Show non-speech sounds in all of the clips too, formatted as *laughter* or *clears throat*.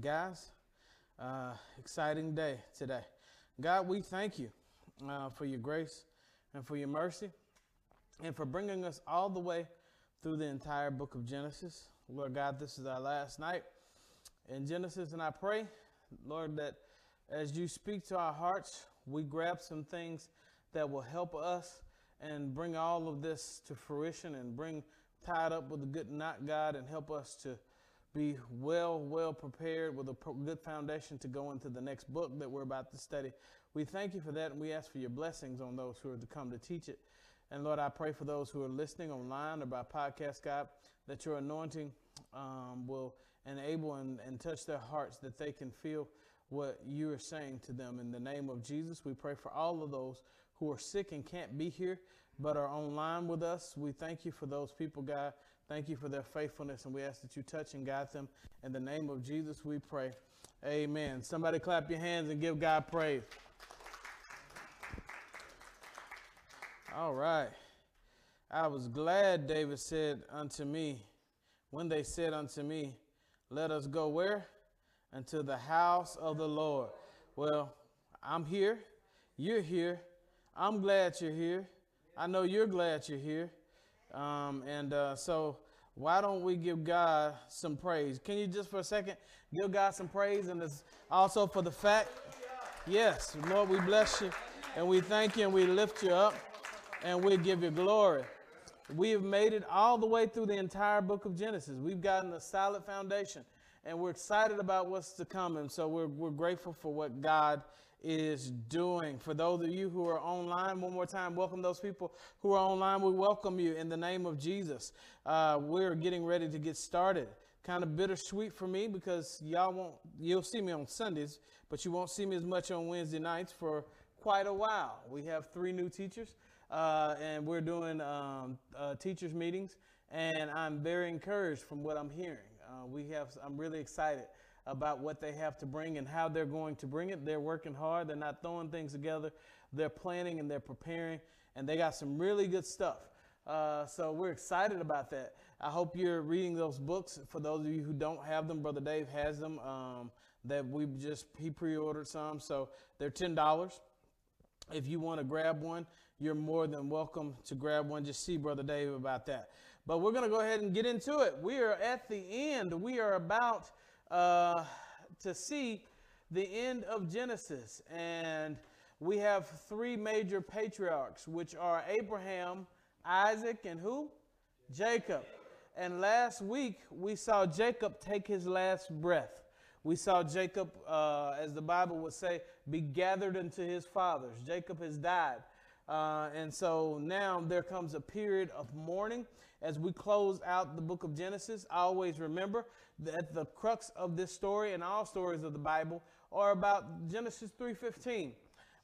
guys. Uh, exciting day today. God, we thank you uh, for your grace and for your mercy and for bringing us all the way through the entire book of Genesis. Lord God, this is our last night in Genesis, and I pray, Lord, that as you speak to our hearts, we grab some things that will help us and bring all of this to fruition and bring tied up with a good knot, God, and help us to be well, well prepared with a good foundation to go into the next book that we're about to study. We thank you for that, and we ask for your blessings on those who are to come to teach it. And Lord, I pray for those who are listening online or by podcast, God, that your anointing um, will enable and, and touch their hearts, that they can feel what you are saying to them. In the name of Jesus, we pray for all of those who are sick and can't be here, but are online with us. We thank you for those people, God. Thank you for their faithfulness, and we ask that you touch and guide them. In the name of Jesus, we pray. Amen. Somebody clap your hands and give God praise. All right. I was glad David said unto me, when they said unto me, Let us go where? Unto the house of the Lord. Well, I'm here. You're here. I'm glad you're here. I know you're glad you're here. Um, and uh, so, why don't we give God some praise? Can you just for a second give God some praise? And also for the fact, yes, Lord, we bless you and we thank you and we lift you up and we give you glory. We have made it all the way through the entire book of Genesis. We've gotten a solid foundation and we're excited about what's to come. And so we're, we're grateful for what God is doing. For those of you who are online, one more time, welcome those people who are online. We welcome you in the name of Jesus. Uh, we're getting ready to get started. Kind of bittersweet for me because y'all won't, you'll see me on Sundays, but you won't see me as much on Wednesday nights for quite a while. We have three new teachers, uh, and we're doing um, uh, teachers' meetings, and I'm very encouraged from what I'm hearing. Uh, we have, I'm really excited about what they have to bring and how they're going to bring it. They're working hard. They're not throwing things together. They're planning and they're preparing, and they got some really good stuff. Uh, so we're excited about that. I hope you're reading those books. For those of you who don't have them, Brother Dave has them. Um, that we just he pre-ordered some, so they're ten dollars. If you want to grab one, you're more than welcome to grab one. Just see Brother Dave about that. But we're going to go ahead and get into it. We are at the end. We are about uh, to see the end of Genesis. And we have three major patriarchs, which are Abraham, Isaac, and who? Jacob. And last week, we saw Jacob take his last breath. We saw Jacob, uh, as the Bible would say, be gathered into his fathers. Jacob has died. Uh, and so now there comes a period of mourning as we close out the book of Genesis. Always remember that the crux of this story and all stories of the Bible are about Genesis 3:15.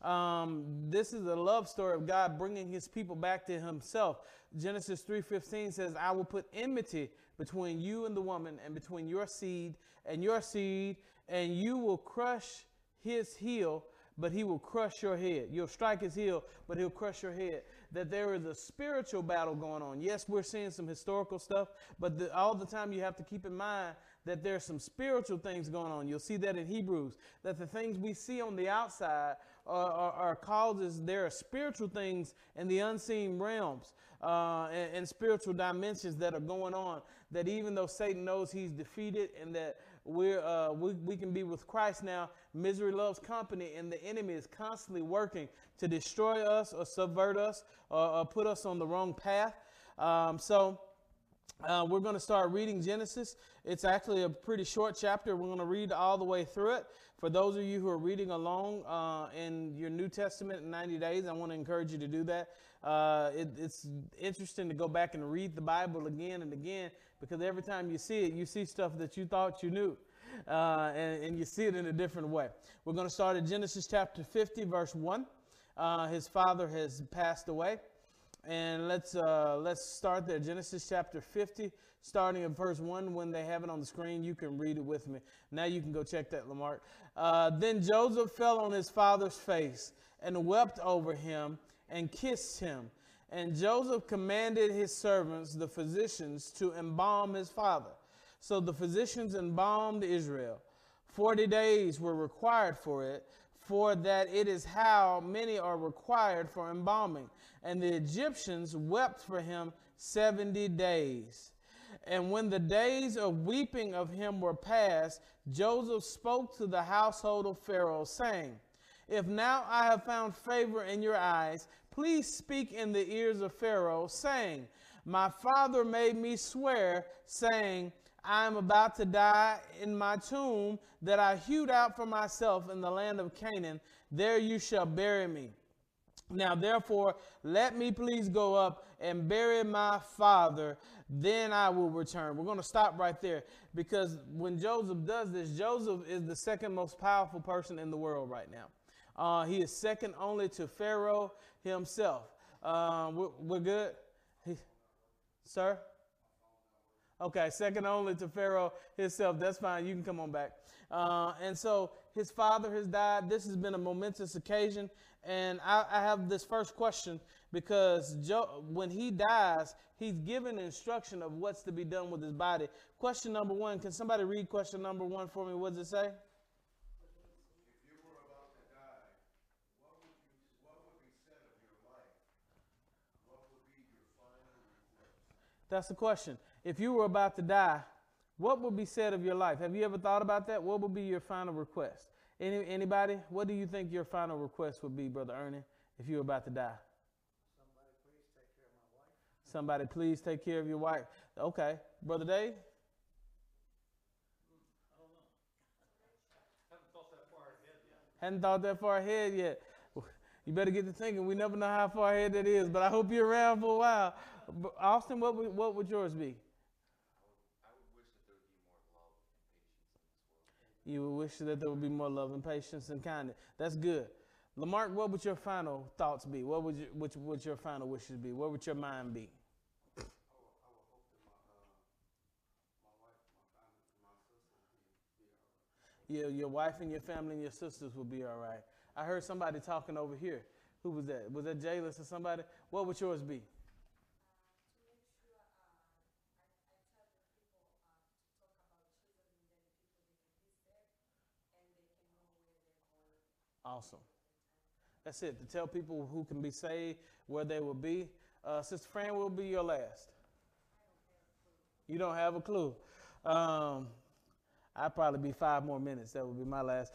Um, this is a love story of God bringing His people back to Himself. Genesis 3:15 says, "I will put enmity between you and the woman, and between your seed and your seed, and you will crush his heel." but he will crush your head. You'll strike his heel, but he'll crush your head. That there is a spiritual battle going on. Yes, we're seeing some historical stuff, but the, all the time you have to keep in mind that there's some spiritual things going on. You'll see that in Hebrews, that the things we see on the outside are, are, are causes, there are spiritual things in the unseen realms uh, and, and spiritual dimensions that are going on. That even though Satan knows he's defeated and that we're, uh, we, we can be with Christ now. Misery loves company, and the enemy is constantly working to destroy us or subvert us or, or put us on the wrong path. Um, so, uh, we're going to start reading Genesis. It's actually a pretty short chapter. We're going to read all the way through it. For those of you who are reading along uh, in your New Testament in 90 days, I want to encourage you to do that. Uh, it, it's interesting to go back and read the Bible again and again because every time you see it, you see stuff that you thought you knew. Uh, and, and, you see it in a different way. We're going to start at Genesis chapter 50, verse 1. Uh, his father has passed away. And let's uh, let's start there. Genesis chapter 50, starting at verse 1. When they have it on the screen, you can read it with me. Now you can go check that, Lamar. Uh, then Joseph fell on his father's face and wept over him and kissed him. And Joseph commanded his servants, the physicians, to embalm his father. So the physicians embalmed Israel. Forty days were required for it, for that it is how many are required for embalming. And the Egyptians wept for him 70 days. And when the days of weeping of him were past, Joseph spoke to the household of Pharaoh, saying, If now I have found favor in your eyes, please speak in the ears of Pharaoh, saying, My father made me swear, saying, I am about to die in my tomb that I hewed out for myself in the land of Canaan. There you shall bury me. Now, therefore, let me please go up and bury my father, then I will return. We're going to stop right there because when Joseph does this, Joseph is the second most powerful person in the world right now. Uh, he is second only to Pharaoh himself. Uh, we're, we're, good? He, sir? Okay, second only to Pharaoh himself. That's fine. You can come on back. Uh, and so his father has died. This has been a momentous occasion. And I, I have this first question because Joe, when he dies, he's given instruction of what's to be done with his body. Question number one can somebody read question number one for me? What does it say? That's the question. If you were about to die, what would be said of your life? Have you ever thought about that? What would be your final request? Any, anybody? What do you think your final request would be, Brother Ernie, if you were about to die? Somebody please take care of my wife. Somebody please take care of your wife. Okay. Brother Dave? I don't know. Hadn't thought that far ahead yet. You better get to thinking. We never know how far ahead that is, but I hope you're around for a while. Austin, what would, what would yours be? You would wish that there would be more love and patience and kindness. That's good. Lamar, what would your final thoughts be? What would, you, what would your final wishes be? What would your mind be? Your, your wife and your family and your sisters will be all right. I heard somebody talking over here. Who was that? Was that Jayless or somebody? What would yours be? Awesome. That's it. To tell people who can be saved where they will be. Uh, Sister Fran will be your last. You don't have a clue. Um, I'd probably be five more minutes. That would be my last.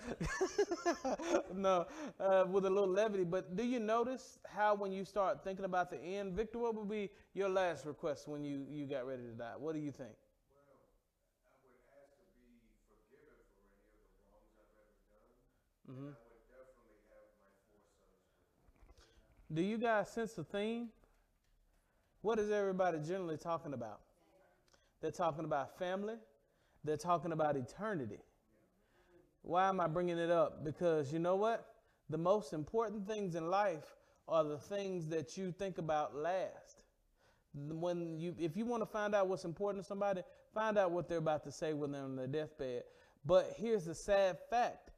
*laughs* no, uh, with a little levity. But do you notice how when you start thinking about the end, Victor, what would be your last request when you, you got ready to die? What do you think? Mm-hmm. Do you guys sense the theme? What is everybody generally talking about? They're talking about family. They're talking about eternity. Why am I bringing it up? Because you know what? The most important things in life are the things that you think about last. When you, if you want to find out what's important to somebody, find out what they're about to say when they're on their deathbed. But here's the sad fact: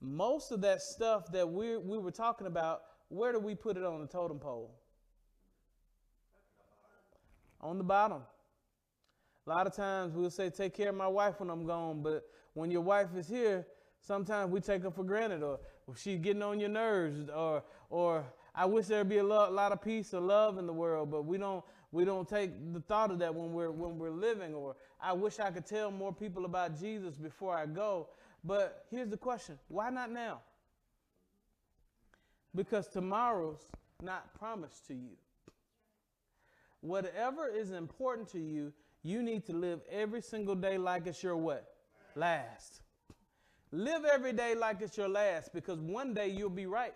most of that stuff that we we were talking about where do we put it on the totem pole? On the bottom. A lot of times we'll say, Take care of my wife when I'm gone, but when your wife is here, sometimes we take her for granted, or she's getting on your nerves, or, or I wish there'd be a lot, lot of peace or love in the world, but we don't we don't take the thought of that when we're when we're living or I wish I could tell more people about Jesus before I go. But here's the question, why not now? Because tomorrow's not promised to you. Whatever is important to you, you need to live every single day like it's your what? Last. Live every day like it's your last because one day you'll be right.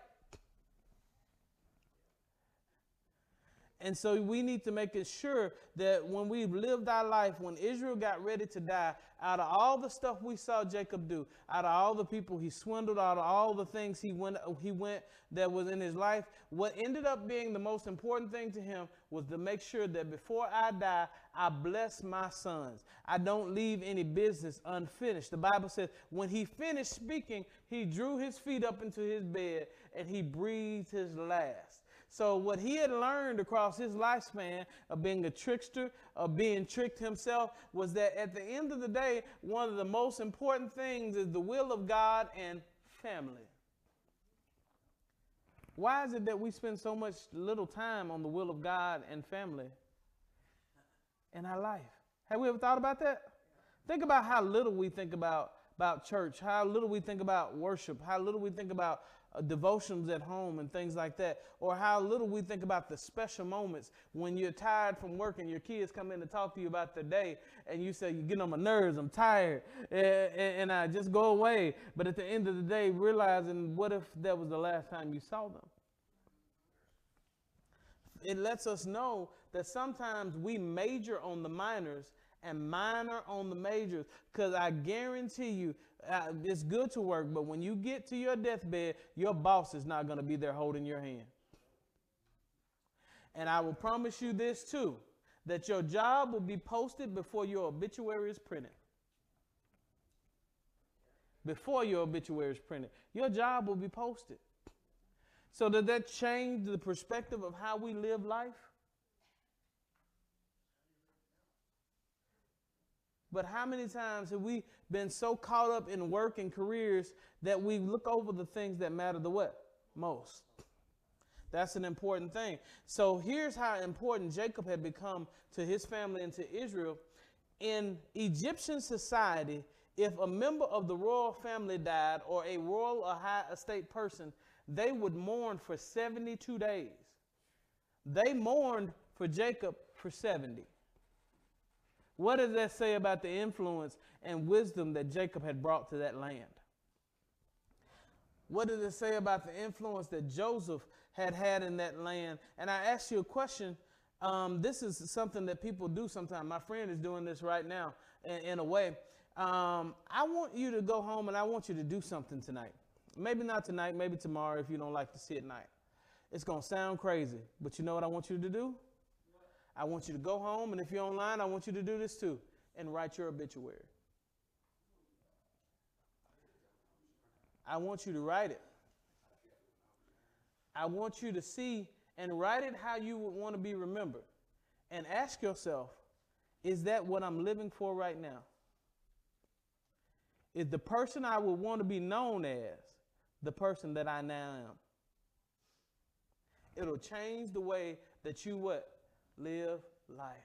And so we need to make it sure that when we've lived our life, when Israel got ready to die, out of all the stuff we saw Jacob do, out of all the people he swindled, out of all the things he went, he went that was in his life, what ended up being the most important thing to him was to make sure that before I die, I bless my sons. I don't leave any business unfinished. The Bible says when he finished speaking, he drew his feet up into his bed and he breathed his last. So, what he had learned across his lifespan of being a trickster, of being tricked himself, was that at the end of the day, one of the most important things is the will of God and family. Why is it that we spend so much little time on the will of God and family in our life? Have we ever thought about that? Think about how little we think about, about church, how little we think about worship, how little we think about uh, devotions at home and things like that, or how little we think about the special moments when you're tired from work and your kids come in to talk to you about their day, and you say, You're getting on my nerves, I'm tired, and, and I just go away. But at the end of the day, realizing what if that was the last time you saw them? It lets us know that sometimes we major on the minors and minor on the majors because I guarantee you uh, it's good to work, but when you get to your deathbed, your boss is not going to be there holding your hand. And I will promise you this too that your job will be posted before your obituary is printed. Before your obituary is printed, your job will be posted. So, did that change the perspective of how we live life? But how many times have we been so caught up in work and careers that we look over the things that matter the what? Most. That's an important thing. So here's how important Jacob had become to his family and to Israel. In Egyptian society, if a member of the royal family died or a royal or high estate person, they would mourn for 72 days. They mourned for Jacob for 70. What does that say about the influence and wisdom that Jacob had brought to that land? What does it say about the influence that Joseph had had in that land? And I ask you a question. Um, this is something that people do sometimes. My friend is doing this right now in, in a way. Um, I want you to go home and I want you to do something tonight. Maybe not tonight, maybe tomorrow if you don't like to see it at night. It's going to sound crazy, but you know what I want you to do? I want you to go home, and if you're online, I want you to do this too and write your obituary. I want you to write it. I want you to see and write it how you would want to be remembered. And ask yourself, is that what I'm living for right now? Is the person I would want to be known as the person that I now am? It'll change the way that you what? Live life.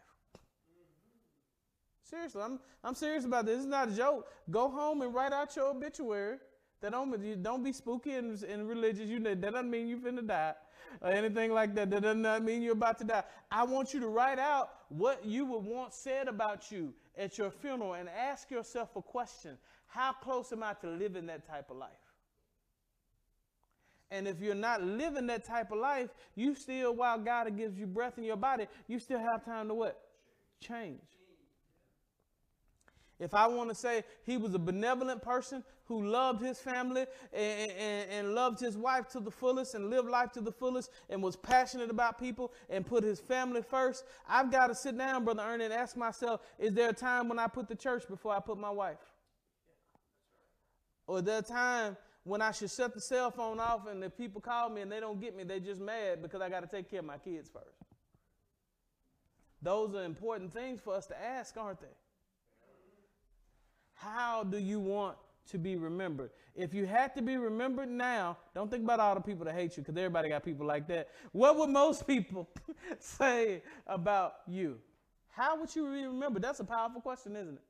Seriously, I'm, I'm serious about this. It's not a joke. Go home and write out your obituary. That don't, don't be spooky and, and religious. You, that doesn't mean you're finna die or anything like that. That does not mean you're about to die. I want you to write out what you would want said about you at your funeral and ask yourself a question. How close am I to living that type of life? And if you're not living that type of life, you still, while God gives you breath in your body, you still have time to what? Change. If I want to say he was a benevolent person who loved his family and, and, and, loved his wife to the fullest and lived life to the fullest and was passionate about people and put his family first, I've got to sit down, Brother Ernie, and ask myself, is there a time when I put the church before I put my wife? Or is there a time when I should shut the cell phone off and if people call me and they don't get me, they're just mad because I got to take care of my kids first. Those are important things for us to ask, aren't they? How do you want to be remembered? If you had to be remembered now, don't think about all the people that hate you because everybody got people like that. What would most people *laughs* say about you? How would you be remembered? That's a powerful question, isn't it?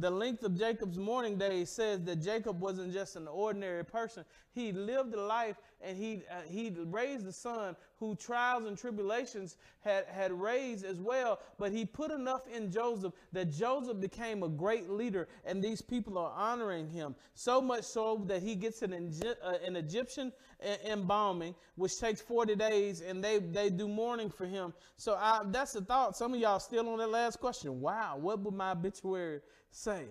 The length of Jacob's mourning days says that Jacob wasn't just an ordinary person. He lived a life and he, uh, he raised a son who trials and tribulations had, had raised as well. But he put enough in Joseph that Joseph became a great leader and these people are honoring him. So much so that he gets an, uh, an Egyptian embalming, which takes 40 days and they, they do mourning for him. So I, that's the thought. Some of y'all still on that last question. Wow, what would my obituary say?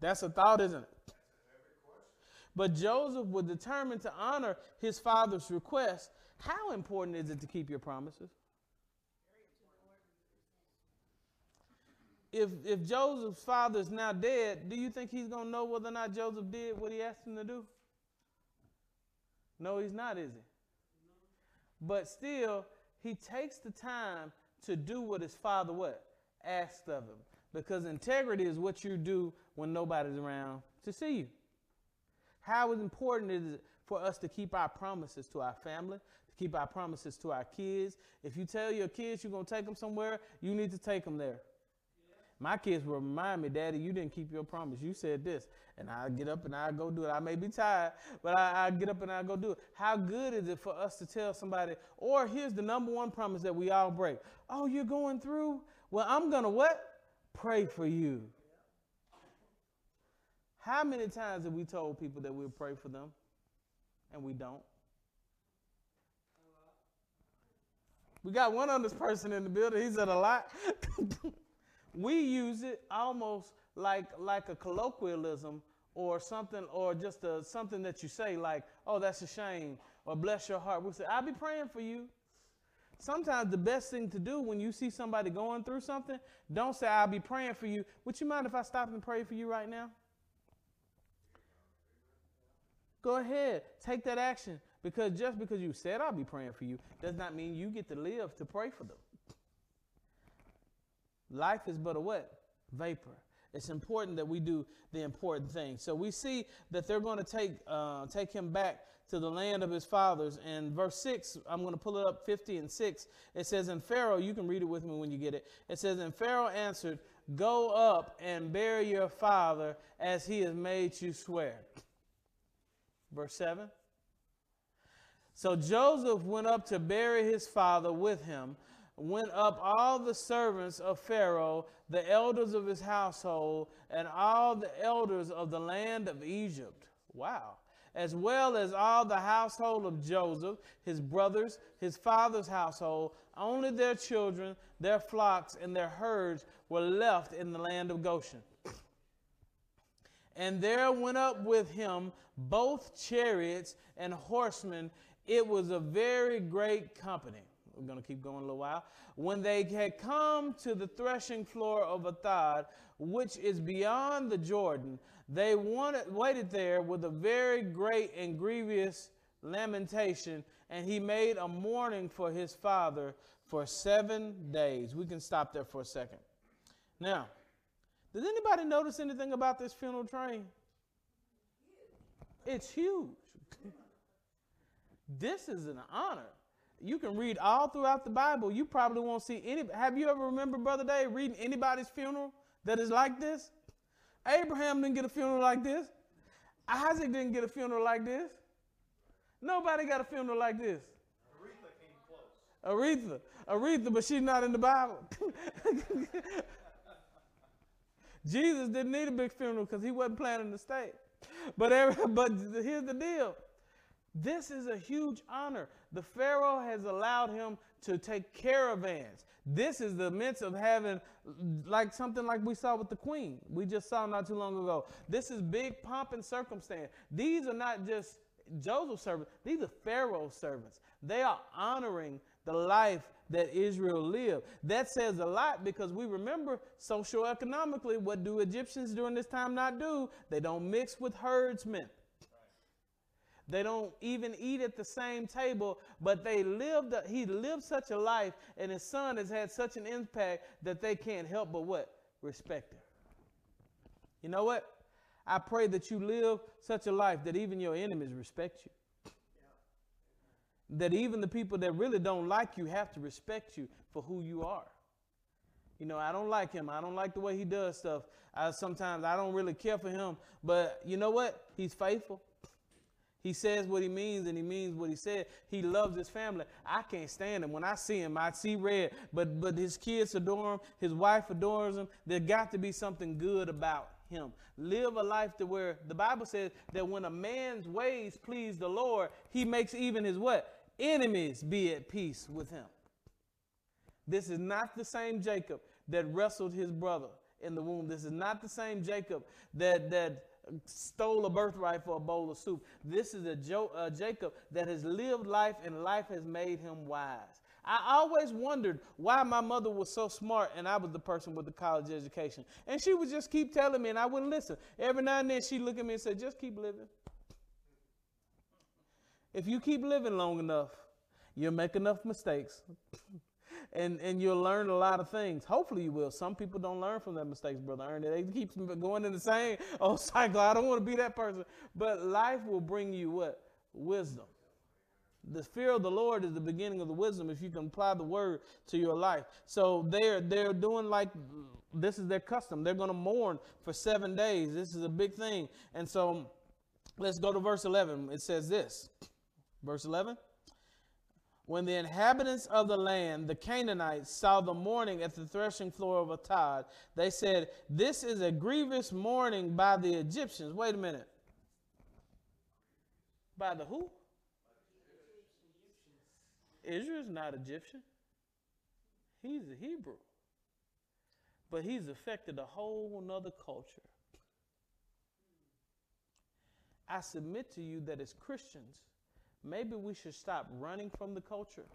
That's a thought, isn't it? But Joseph was determined to honor his father's request. How important is it to keep your promises? If, if Joseph's father is now dead, do you think he's going to know whether or not Joseph did what he asked him to do? No, he's not, is he? But still, he takes the time to do what his father what? Asked of him. Because integrity is what you do when nobody's around to see you. How important is it for us to keep our promises to our family, to keep our promises to our kids? If you tell your kids you're going to take them somewhere, you need to take them there. My kids will remind me, Daddy, you didn't keep your promise. You said this. And I get up and I go do it. I may be tired, but I, I get up and I go do it. How good is it for us to tell somebody, or here's the number one promise that we all break. Oh, you're going through? Well, I'm going to what? Pray for you. How many times have we told people that we'll pray for them and we don't? We got one on this person in the building. He said a lot. *laughs* we use it almost like like a colloquialism or something or just a, something that you say like oh that's a shame or bless your heart we say i'll be praying for you sometimes the best thing to do when you see somebody going through something don't say i'll be praying for you would you mind if i stop and pray for you right now go ahead take that action because just because you said i'll be praying for you does not mean you get to live to pray for them Life is but a what? Vapor. It's important that we do the important things. So we see that they're going to take uh, take him back to the land of his fathers. And verse 6, I'm going to pull it up 50 and 6. It says, And Pharaoh, you can read it with me when you get it. It says, And Pharaoh answered, Go up and bury your father as he has made you swear. Verse 7. So Joseph went up to bury his father with him went up all the servants of Pharaoh, the elders of his household, and all the elders of the land of Egypt. Wow. As well as all the household of Joseph, his brothers, his father's household, only their children, their flocks, and their herds were left in the land of Goshen. And there went up with him both chariots and horsemen. It was a very great company. We're going to keep going a little while. When they had come to the threshing floor of Atad, which is beyond the Jordan, they wanted, waited there with a very great and grievous lamentation, and he made a mourning for his father for seven days. We can stop there for a second. Now, does anybody notice anything about this funeral train? It's huge. *laughs* this is an honor. You can read all throughout the Bible. You probably won't see any. Have you ever remember, Brother Dave, reading anybody's funeral that is like this? Abraham didn't get a funeral like this. Isaac didn't get a funeral like this. Nobody got a funeral like this. Aretha came close. Aretha, Aretha, but she's not in the Bible. *laughs* Jesus didn't need a big funeral because he wasn't planning to stay. But, every, *laughs* but here's the deal this is a huge honor. The Pharaoh has allowed him to take caravans. This is the midst of having like something like we saw with the queen. We just saw not too long ago. This is big pomp and circumstance. These are not just Joseph's servants, these are Pharaoh's servants. They are honoring the life that Israel lived. That says a lot because we remember socioeconomically, what do Egyptians during this time not do? They don't mix with herdsmen. They don't even eat at the same table, but they lived, he lived such a life, and his son has had such an impact that they can't help but what? Respect him. You know what? I pray that you live such a life that even your enemies respect you. That even the people that really don't like you have to respect you for who you are. You know, I don't like him. I don't like the way he does stuff. I, sometimes I don't really care for him. But you know what? He's faithful. He says what he means and he means what he said. He loves his family. I can't stand him. When I see him, I see red. But but his kids adore him. His wife adores him. There got to be something good about him. Live a life to where the Bible says that when a man's ways please the Lord, he makes even his what? Enemies be at peace with him. This is not the same Jacob that wrestled his brother in the womb. This is not the same Jacob that that stole a birthright for a bowl of soup. This is a jo- uh, Jacob that has lived life and life has made him wise. I always wondered why my mother was so smart and I was the person with the college education. And she would just keep telling me and I wouldn't listen. Every now and then she'd look at me and say, just keep living. if you keep living long enough, you'll make enough mistakes. *laughs* and, and you'll learn a lot of things. Hopefully you will. Some people don't learn from their mistakes, Brother Ernie. They keep going in the same oh *laughs* cycle. I don't want to be that person. But life will bring you what? Wisdom. The fear of the Lord is the beginning of the wisdom if you can apply the word to your life. So they're they're doing like this is their custom. They're going to mourn for 7 days. This is a big thing. And so let's go to verse 11. It says this. Verse 11 when the inhabitants of the land, the Canaanites, saw the mourning at the threshing floor of Atad, they said, This is a grievous mourning by the Egyptians. Wait a minute. By the who? Israel is not Egyptian. He's a Hebrew. But he's affected a whole nother culture. I submit to you that as Christians, maybe we should stop running from the culture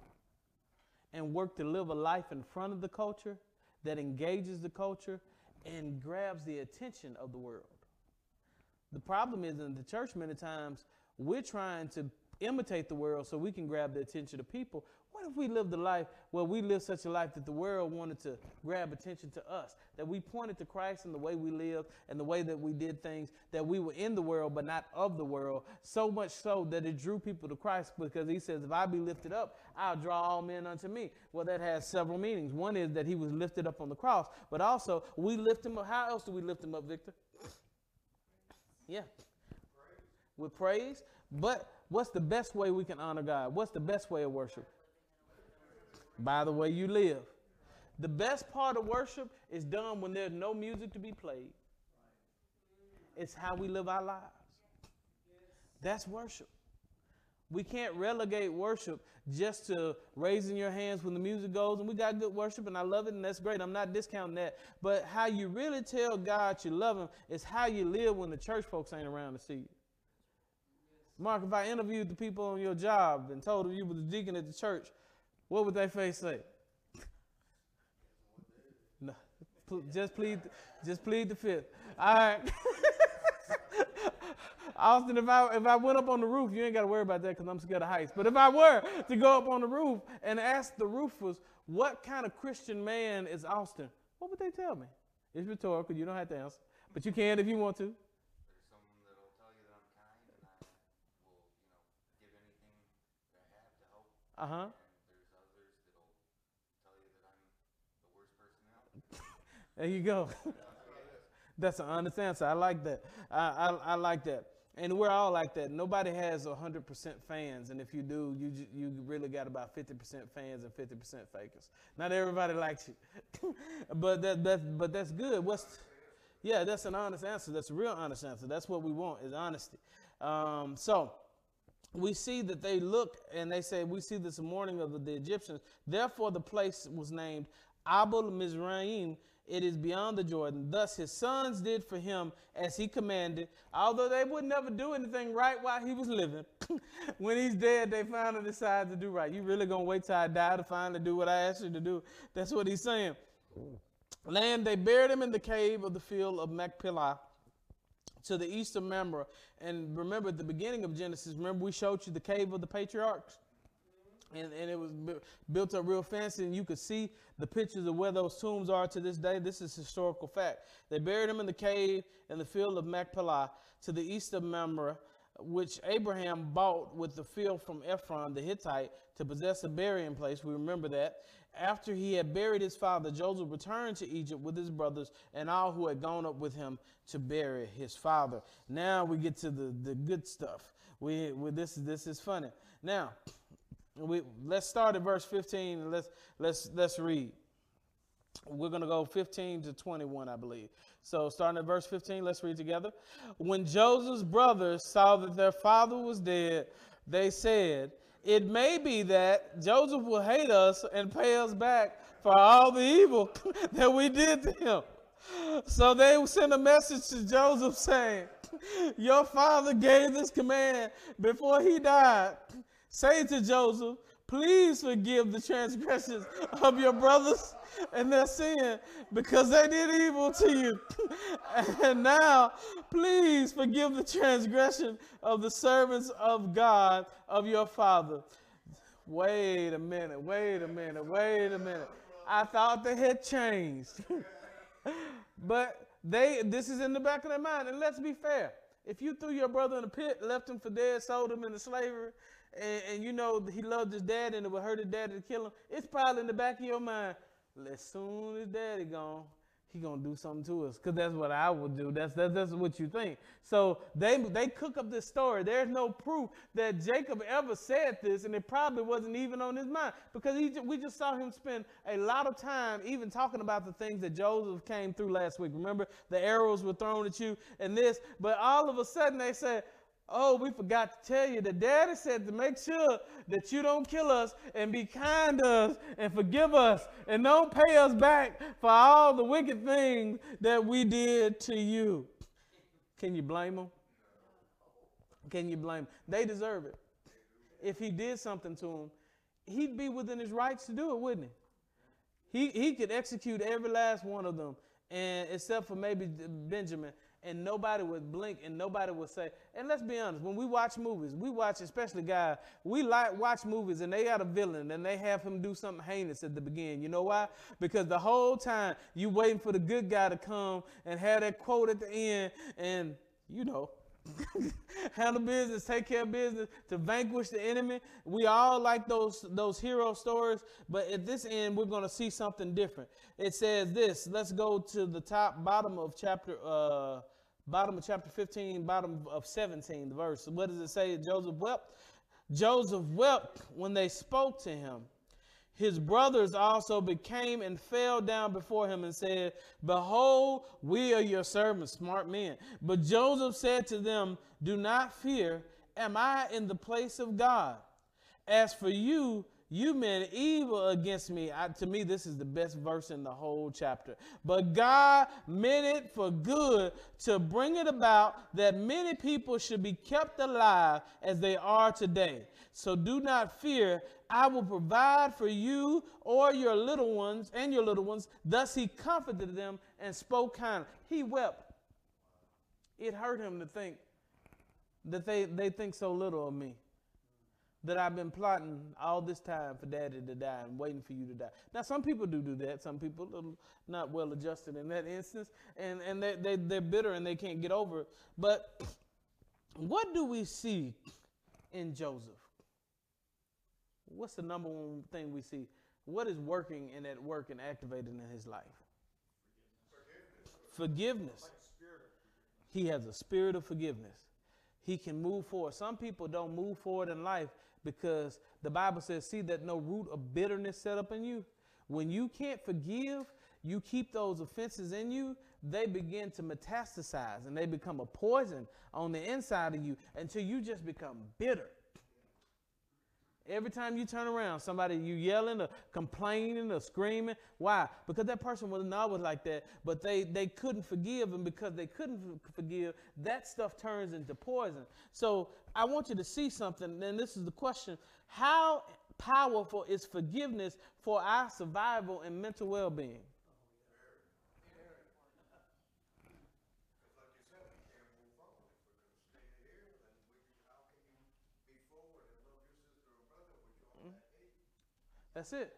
and work to live a life in front of the culture that engages the culture and grabs the attention of the world. The problem is in the church, many times, we're trying to imitate the world so we can grab the attention of people what if we lived a life where we lived such a life that the world wanted to grab attention to us? That we pointed to Christ in the way we lived and the way that we did things, that we were in the world but not of the world, so much so that it drew people to Christ because he says, If I be lifted up, I'll draw all men unto me. Well, that has several meanings. One is that he was lifted up on the cross, but also we lift him up. How else do we lift him up, Victor? Yeah. With praise. But what's the best way we can honor God? What's the best way of worship? By the way you live. The best part of worship is done when there's no music to be played. It's how we live our lives. That's worship. We can't relegate worship just to raising your hands when the music goes. And we got good worship, and I love it, and that's great. I'm not discounting that. But how you really tell God you love Him is how you live when the church folks ain't around to see you. Mark, if I interviewed the people on your job and told them you were the deacon at the church, what would that face say? No, just plead, just plead the fifth. All right. *laughs* Austin, if I if I went up on the roof, you ain't got to worry about that because I'm scared of heights. But if I were to go up on the roof and ask the roofers, what kind of Christian man is Austin? What would they tell me? It's rhetorical. You don't have to answer, but you can if you want to. Uh huh. There you go. *laughs* That's an honest answer. I like that. I, I, I, like that. And we're all like that. Nobody has 100% fans. And if you do, you, you really got about 50% fans and 50% fakers. Not everybody likes you. *laughs* but, that, that, but that's good. What's, yeah, that's an honest answer. That's a real honest answer. That's what we want is honesty. Um, so we see that they look and they say, we see this morning of the Egyptians. Therefore, the place was named Abel Mizraim it is beyond the Jordan. Thus his sons did for him as he commanded, although they would never do anything right while he was living. *laughs* when he's dead, they finally decide to do right. You really gonna wait till I die to finally do what I asked you to do? That's what he's saying. Land, they buried him in the cave of the field of Machpelah to the east of Mamre. And remember at the beginning of Genesis, remember we showed you the cave of the patriarchs? And, and it was built up real fancy, and you could see the pictures of where those tombs are to this day. This is historical fact. They buried him in the cave in the field of Machpelah to the east of Mamre, which Abraham bought with the field from Ephron the Hittite to possess a burying place. We remember that. After he had buried his father, Joseph returned to Egypt with his brothers and all who had gone up with him to bury his father. Now we get to the, the good stuff. We, we this this is funny. Now we, let's start at verse 15 and let's let's let's read. We're going to go 15 to 21, I believe. So, starting at verse 15, let's read together. When Joseph's brothers saw that their father was dead, they said, It may be that Joseph will hate us and pay us back for all the evil *laughs* that we did to him. So they sent a message to Joseph saying, Your father gave this command before he died Say to Joseph, please forgive the transgressions of your brothers and their sin because they did evil to you. *laughs* and now, please forgive the transgression of the servants of God, of your Father. Wait a minute, wait a minute, wait a minute. I thought they had changed. *laughs* but they this is in the back of their mind. And let's be fair. If you threw your brother in a pit, left him for dead, sold him into slavery, and, and you know he loved his dad and it would hurt his dad to kill him, it's probably in the back of your mind. As soon as daddy gone, he gonna do something to us because that's what I would do. That's, that's that's what you think. So they they cook up this story. There's no proof that Jacob ever said this, and it probably wasn't even on his mind because he we just saw him spend a lot of time even talking about the things that Joseph came through last week. Remember the arrows were thrown at you and this, but all of a sudden they said, Oh, we forgot to tell you that daddy said to make sure that you don't kill us and be kind to us and forgive us and don't pay us back for all the wicked things that we did to you. Can you blame them? Can you blame them? They deserve it. If he did something to them, he'd be within his rights to do it, wouldn't he? He, he could execute every last one of them, and except for maybe Benjamin and nobody would blink and nobody would say, and let's be honest, when we watch movies, we watch, especially guys, we like watch movies and they got a villain and they have him do something heinous at the beginning. You know why? Because the whole time you waiting for the good guy to come and have that quote at the end and, you know, *laughs* handle business, take care of business, to vanquish the enemy. We all like those those hero stories, but at this end, we're going to see something different. It says this. Let's go to the top bottom of chapter uh, bottom of chapter 15, bottom of 17, the verse. What does it say? Joseph wept. Joseph wept when they spoke to him. His brothers also became and fell down before him and said, Behold, we are your servants, smart men. But Joseph said to them, Do not fear. Am I in the place of God? As for you, you meant evil against me. I, to me, this is the best verse in the whole chapter. But God meant it for good to bring it about that many people should be kept alive as they are today. So do not fear. I will provide for you or your little ones and your little ones. Thus he comforted them and spoke kindly. He wept. It hurt him to think that they, they think so little of me that I've been plotting all this time for daddy to die and waiting for you to die. Now, some people do do that. Some people are not well adjusted in that instance, and, and they, they, they're bitter and they can't get over it. But *clears throat* what do we see in Joseph? What's the number one thing we see? What is working and at work and activated in his life? Forgiveness. forgiveness. He has a spirit of forgiveness. He can move forward. Some people don't move forward in life because the Bible says, See that no root of bitterness set up in you. When you can't forgive, you keep those offenses in you, they begin to metastasize and they become a poison on the inside of you until you just become bitter. Every time you turn around, somebody you yelling or complaining or screaming. Why? Because that person was not always like that, but they, they couldn't forgive, and because they couldn't forgive, that stuff turns into poison. So I want you to see something, and this is the question. How powerful is forgiveness for our survival and mental well-being? That's it.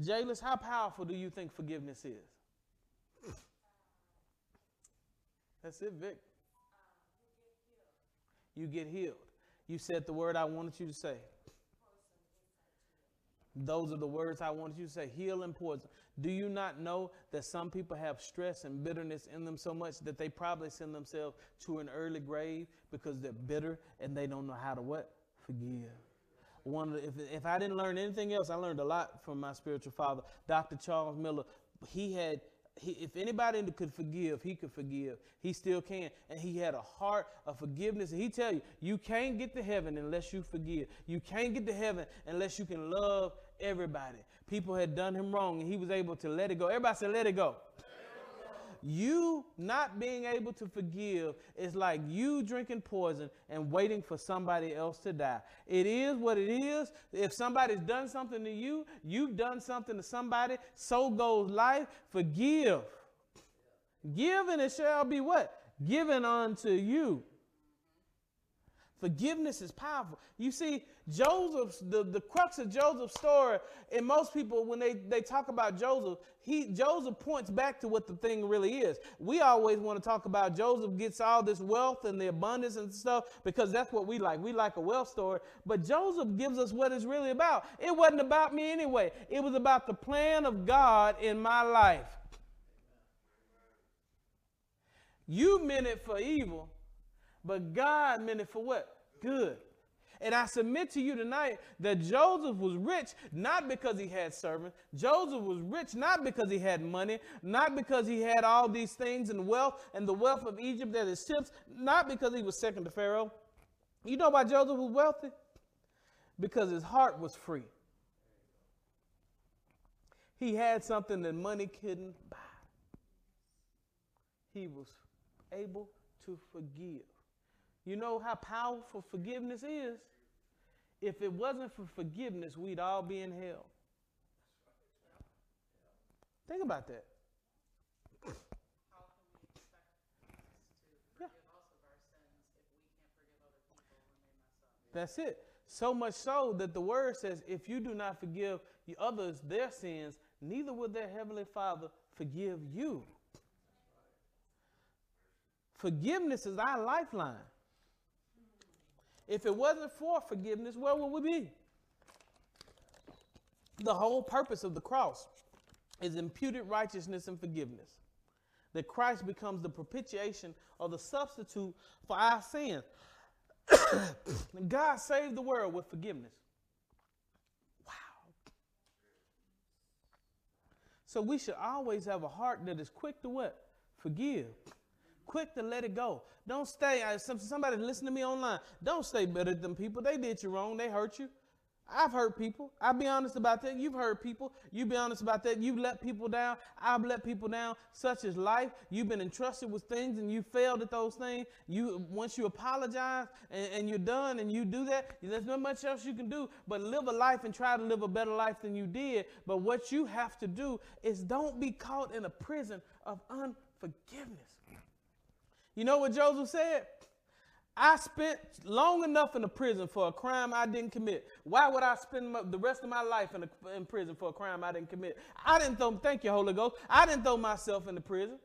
Jayless, how powerful do you think forgiveness is? That's it, Vic. You get healed. You said the word I wanted you to say. Those are the words I wanted you to say heal and poison. Do you not know that some people have stress and bitterness in them so much that they probably send themselves to an early grave because they're bitter and they don't know how to what? Forgive one the, if, if I didn't learn anything else, I learned a lot from my spiritual father, Dr. Charles Miller. He had, he, if anybody could forgive, he could forgive. He still can. And he had a heart of forgiveness. And he tell you, you can't get to heaven unless you forgive. You can't get to heaven unless you can love everybody. People had done him wrong and he was able to let it go. Everybody said, let it go. You not being able to forgive is like you drinking poison and waiting for somebody else to die. It is what it is. If somebody's done something to you, you've done something to somebody, so goes life. Forgive. Give and it shall be what? Given unto you. Forgiveness is powerful. You see, Joseph's the, the crux of Joseph's story, and most people, when they, they talk about Joseph, he Joseph points back to what the thing really is. We always want to talk about Joseph gets all this wealth and the abundance and stuff because that's what we like. We like a wealth story. But Joseph gives us what it's really about. It wasn't about me anyway. It was about the plan of God in my life. You meant it for evil, but God meant it for what? Good. And I submit to you tonight that Joseph was rich not because he had servants. Joseph was rich not because he had money, not because he had all these things and wealth and the wealth of Egypt that his ships, not because he was second to Pharaoh. You know why Joseph was wealthy? Because his heart was free. He had something that money couldn't buy. He was able to forgive. You know how powerful forgiveness is? If it wasn't for forgiveness, we'd all be in hell. Think about that. That's it. So much so that the word says, if you do not forgive others their sins, neither will their heavenly Father forgive you. Forgiveness is our lifeline. If it wasn't for forgiveness, where would we be? The whole purpose of the cross is imputed righteousness and forgiveness. That Christ becomes the propitiation or the substitute for our sins. *coughs* God saved the world with forgiveness. Wow. So we should always have a heart that is quick to what? Forgive quick to let it go. Don't stay. Somebody listen to me online. Don't stay better than people. They did you wrong. They hurt you. I've hurt people. I'll be honest about that. You've hurt people. You be honest about that. You've let people down. I've let people down. Such is life. You've been entrusted with things and you failed at those things. You once you apologize and, and you're done and you do that, there's not much else you can do but live a life and try to live a better life than you did. But what you have to do is don't be caught in a prison of unforgiveness. You know what Joseph said? I spent long enough in the prison for a crime I didn't commit. Why would I spend the rest of my life in, a, in prison for a crime I didn't commit? I didn't throw, thank you, Holy Ghost. I didn't throw myself in the prison.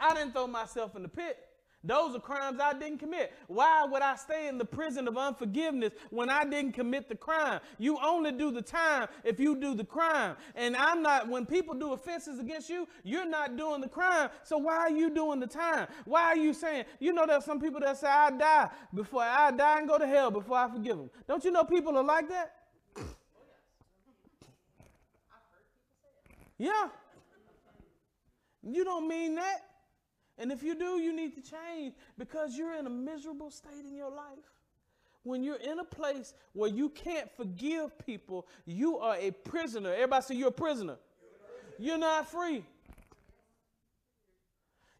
I didn't throw myself in the pit. Those are crimes I didn't commit. Why would I stay in the prison of unforgiveness when I didn't commit the crime? You only do the time if you do the crime. And I'm not, when people do offenses against you, you're not doing the crime. So why are you doing the time? Why are you saying, you know, there's some people that say, I die before I die and go to hell before I forgive them. Don't you know people are like that? Yeah. You don't mean that. And if you do, you need to change because you're in a miserable state in your life. When you're in a place where you can't forgive people, you are a prisoner. Everybody say you're a prisoner. You're not free.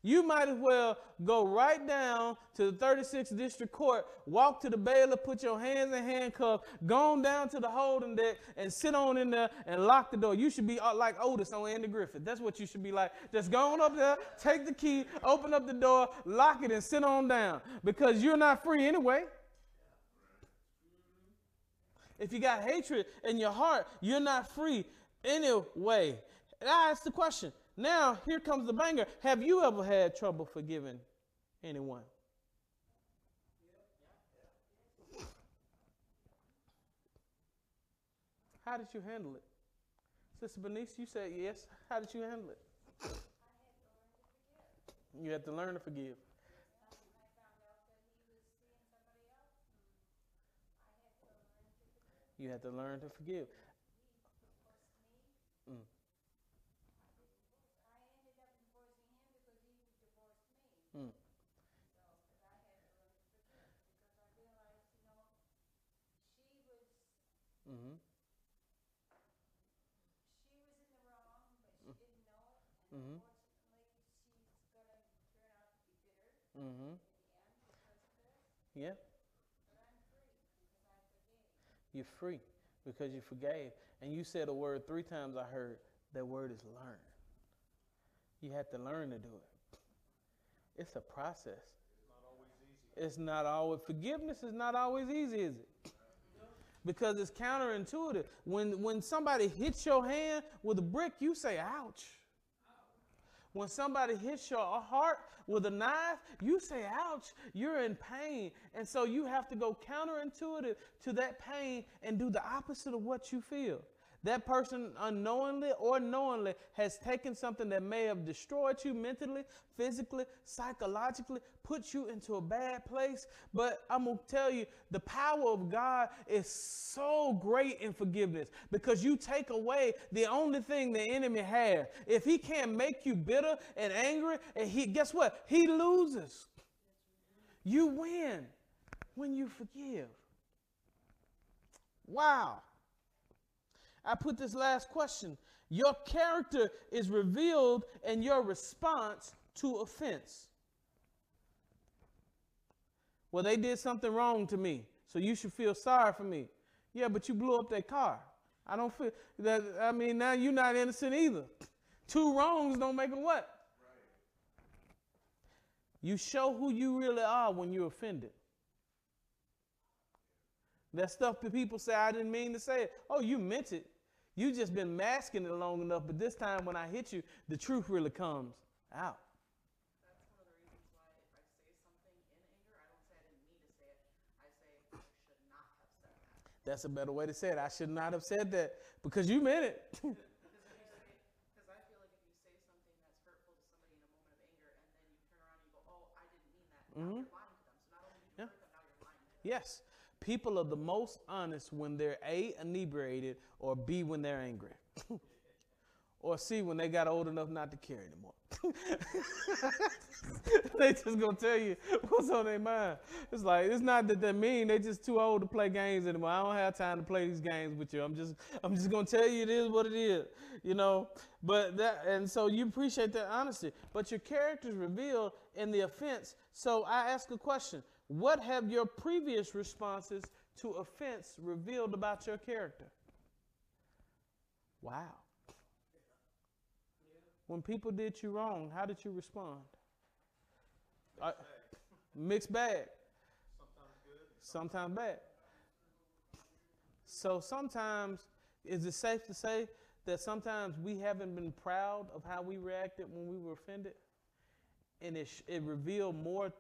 You might as well go right down to the 36th District Court, walk to the bailiff, put your hands in handcuffs, go on down to the holding deck, and sit on in there and lock the door. You should be uh, like Otis on Andy Griffith. That's what you should be like. Just go on up there, take the key, open up the door, lock it, and sit on down because you're not free anyway. If you got hatred in your heart, you're not free anyway. And I ask the question now, here comes the banger. Have you ever had trouble forgiving anyone? How did you handle it? Sister Bernice, you said yes. How did you handle it? You had to learn to forgive. You had to learn to forgive. Mm. Hmm. Mm-hmm. She was in the wrong, but she didn't know it. And mm-hmm. Mm-hmm. Yeah. You're free because you forgave. And you said a word three times I heard. That word is learn. You have to learn to do it. It's a process. It's not always forgiveness is not always easy, is it? Because it's counterintuitive. When when somebody hits your hand with a brick, you say ouch. When somebody hits your heart with a knife, you say, ouch, you're in pain. And so you have to go counterintuitive to that pain and do the opposite of what you feel. That person unknowingly or knowingly has taken something that may have destroyed you mentally, physically, psychologically, put you into a bad place. But I'm going to tell you, the power of God is so great in forgiveness because you take away the only thing the enemy has. If he can't make you bitter and angry, and he guess what? He loses. You win when you forgive. Wow. I put this last question. Your character is revealed in your response to offense. Well, they did something wrong to me, so you should feel sorry for me. Yeah, but you blew up their car. I don't feel that. I mean, now you're not innocent either. *laughs* Two wrongs don't make a what? You show who you really are when you're offended. That stuff that people say, I didn't mean to say it. Oh, you meant it. You just been masking it long enough, but this time when I hit you, the truth really comes out. That's one of the reasons why if I say something in anger, I don't say I didn't mean to say it. I say I should not have said that. That's a better way to say it. I should not have said that because you meant it. Because *laughs* I feel like if you say something that's hurtful to somebody in a moment of anger, and then you turn around and you go, "Oh, I didn't mean that," now mm-hmm. you're lying to them. So not only did you Yeah. hurt them, now you're lying to them. yes, people are the most honest when they're A, inebriated, or B, when they're angry. *laughs* or C, when they got old enough not to care anymore. *laughs* they just gonna tell you what's on their mind. It's like it's not that they're mean; they just too old to play games anymore. I don't have time to play these games with you. I'm just, I'm just gonna tell you it is what it is, you know. But that, and so you appreciate that honesty. But your character's revealed in the offense. So I ask a question: What have your previous responses to offense revealed about your character? Wow. When people did you wrong, how did you respond? Uh, mixed bag. Sometimes good. Sometimes bad. So sometimes, is it safe to say that sometimes we haven't been proud of how we reacted when we were offended? And it, it revealed more.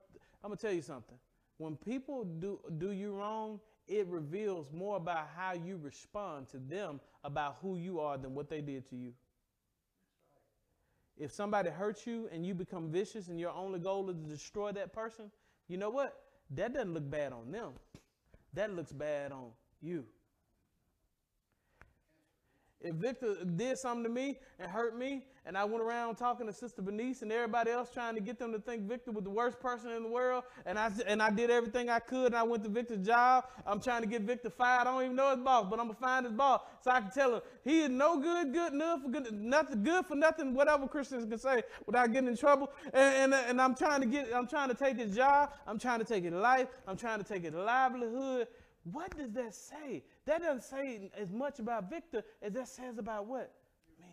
I'm gonna tell you something. When people do do you wrong, it reveals more about how you respond to them about who you are than what they did to you. If somebody hurts you and you become vicious and your only goal is to destroy that person, you know what? That doesn't look bad on them. That looks bad on you. If Victor did something to me and hurt me, and I went around talking to Sister Bernice and everybody else trying to get them to think Victor was the worst person in the world, and I and I did everything I could, and I went to Victor's job. I'm trying to get Victor fired. I don't even know his boss, but I'm gonna find his boss so I can tell him he is no good, good enough, good, nothing good for nothing, whatever Christians can say without getting in trouble. And, and and I'm trying to get, I'm trying to take his job. I'm trying to take his life. I'm trying to take his livelihood. What does that say? That doesn't say as much about Victor as that says about what? Me.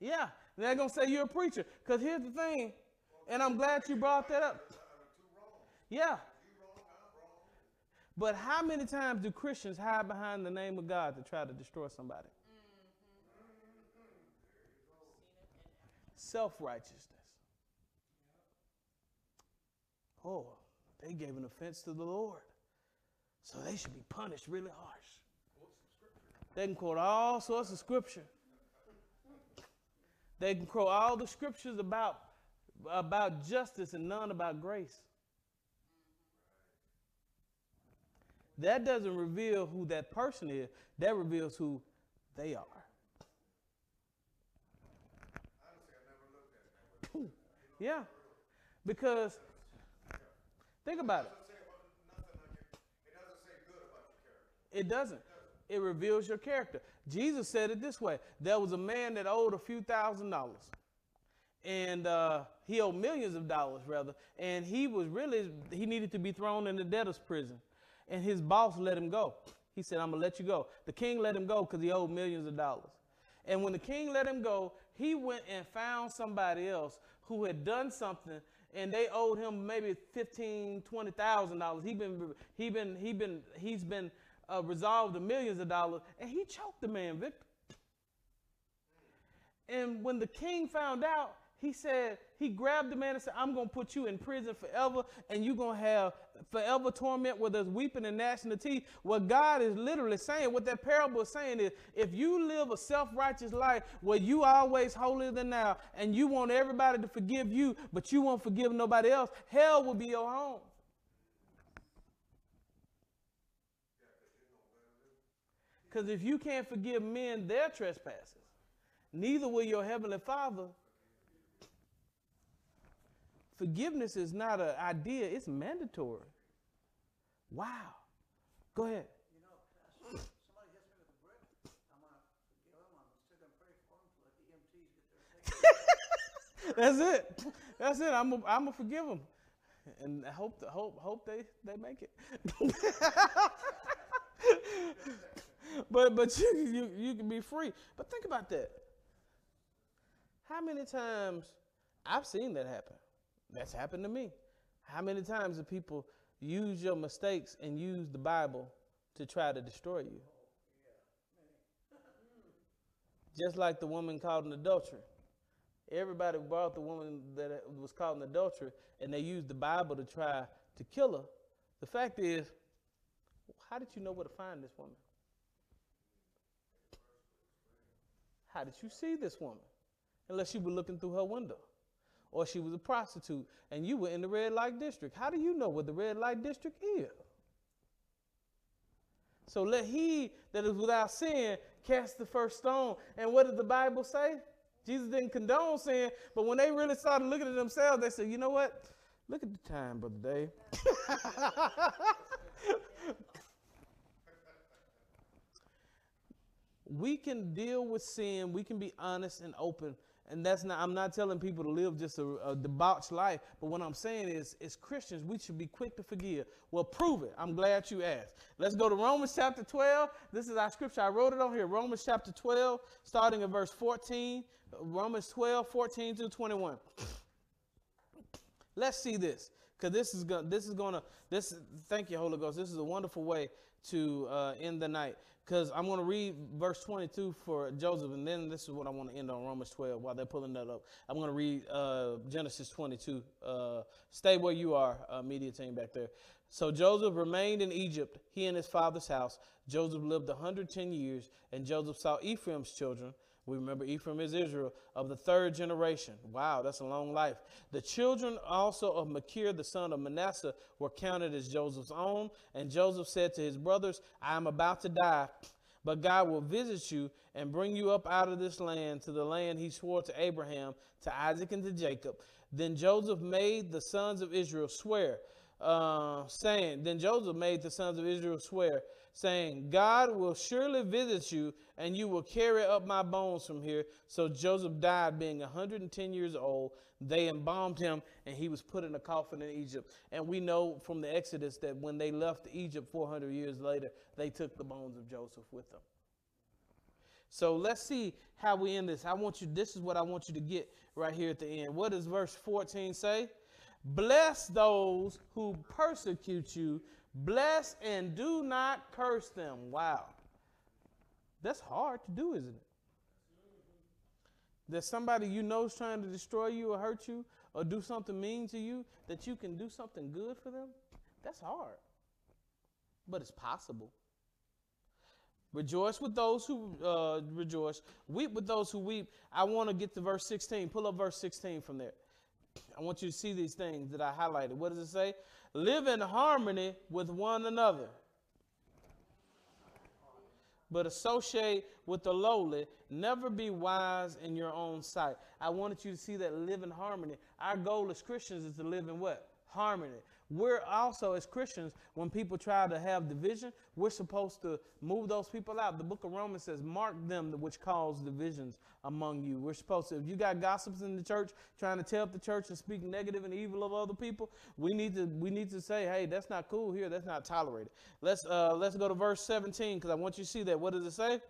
Yeah, they're going to say you're a preacher. Because here's the thing, and I'm glad you brought that up. Yeah. But how many times do Christians hide behind the name of God to try to destroy somebody? Self righteousness. Oh, they gave an offense to the Lord. So they should be punished really harsh. They can quote all sorts of scripture. They can quote all the scriptures about, about justice and none about grace. That doesn't reveal who that person is, that reveals who they are. Yeah. Because think about it. It doesn't. It reveals your character. Jesus said it this way there was a man that owed a few thousand dollars. and uh, he owed millions of dollars rather, and he was really he needed to be thrown in the debtor's prison, and his boss let him go. He said, "I'm gonna let you go." The king let him go because he owed millions of dollars, and when the king let him go, he went and found somebody else who had done something, and they owed him maybe fifteen, twenty thousand dollars. He been he been he been he's been uh, resolved to millions of dollars, and he choked the man, Victor. And when the king found out, he said, he grabbed the man and said, I'm going to put you in prison forever, and you're going to have forever torment where there's weeping and gnashing of teeth. What God is literally saying, what that parable is saying is, if you live a self righteous life where you always holier than now, and you want everybody to forgive you, but you won't forgive nobody else, hell will be your home. Because if you can't forgive men their trespasses, neither will your heavenly Father. Forgiveness is not an idea, it's mandatory. Wow. Go ahead. You know, somebody hits me with a brick, I'm gonna forgive them, I'm pray for them let the EMTs get their *laughs* That's it. That's it. I'm I'm gonna forgive them, and I hope hope hope they they make it. *laughs* but but you, you you can be free. But think about that. How many times I've seen that happen? That's happened to me. How many times do people use your mistakes and use the Bible to try to destroy you? Just like the woman caught in adultery. Everybody brought the woman that was caught in adultery and they used the Bible to try to kill her. The fact is, how did you know where to find this woman? How did you see this woman? Unless you were looking through her window. Or she was a prostitute and you were in the red light district. How do you know what the red light district is? So let he that is without sin cast the first stone. And what did the Bible say? Jesus didn't condone sin, but when they really started looking at themselves, they said, you know what? Look at the time, Brother Dave. *laughs* we can deal with sin, we can be honest and open. And that's not, I'm not telling people to live just a, a debauched life, but what I'm saying is, as Christians, we should be quick to forgive. Well, prove it. I'm glad you asked. Let's go to Romans chapter 12. This is our scripture. I wrote it on here. Romans chapter 12, starting at verse 14. Romans 12, 14 to 21. Let's see this, because this is going. This is to. This. Thank you, Holy Ghost. This is a wonderful way to uh, end the night. Because I'm going to read verse 22 for Joseph, and then this is what I want to end on Romans 12 while they're pulling that up. I'm going to read uh, Genesis 22. Uh, stay where you are, uh, media team back there. So Joseph remained in Egypt, he and his father's house. Joseph lived 110 years, and Joseph saw Ephraim's children. We remember Ephraim is Israel of the third generation. Wow, that's a long life. The children also of Machir, the son of Manasseh, were counted as Joseph's own. And Joseph said to his brothers, I am about to die, but God will visit you and bring you up out of this land to the land he swore to Abraham, to Isaac, and to Jacob. Then Joseph made the sons of Israel swear, uh, saying, Then Joseph made the sons of Israel swear, saying, God will surely visit you, and you will carry up my bones from here. So Joseph died, being 110 years old. They embalmed him, and he was put in a coffin in Egypt. And we know from the Exodus that when they left Egypt 400 years later, they took the bones of Joseph with them. So let's see how we end this. I want you, this is what I want you to get right here at the end. What does verse 14 say? Bless those who persecute you Bless and do not curse them. Wow. That's hard to do, isn't it? That somebody you know is trying to destroy you or hurt you or do something mean to you, that you can do something good for them. That's hard. But it's possible. Rejoice with those who uh, rejoice. Weep with those who weep. I want to get to verse 16. Pull up verse 16 from there. I want you to see these things that I highlighted. What does it say? Live in harmony with one another. But associate with the lowly. Never be wise in your own sight. I wanted you to see that live in harmony. Our goal as Christians is to live in what? Harmony. We're also, as Christians, when people try to have division, we're supposed to move those people out. The book of Romans says, Mark them which cause divisions among you. We're supposed to, if you got gossips in the church trying to tear up the church and speak negative and evil of other people, we need to we need to say, hey, that's not cool here. That's not tolerated. Let's uh, let's go to verse 17 because I want you to see that. What does it say?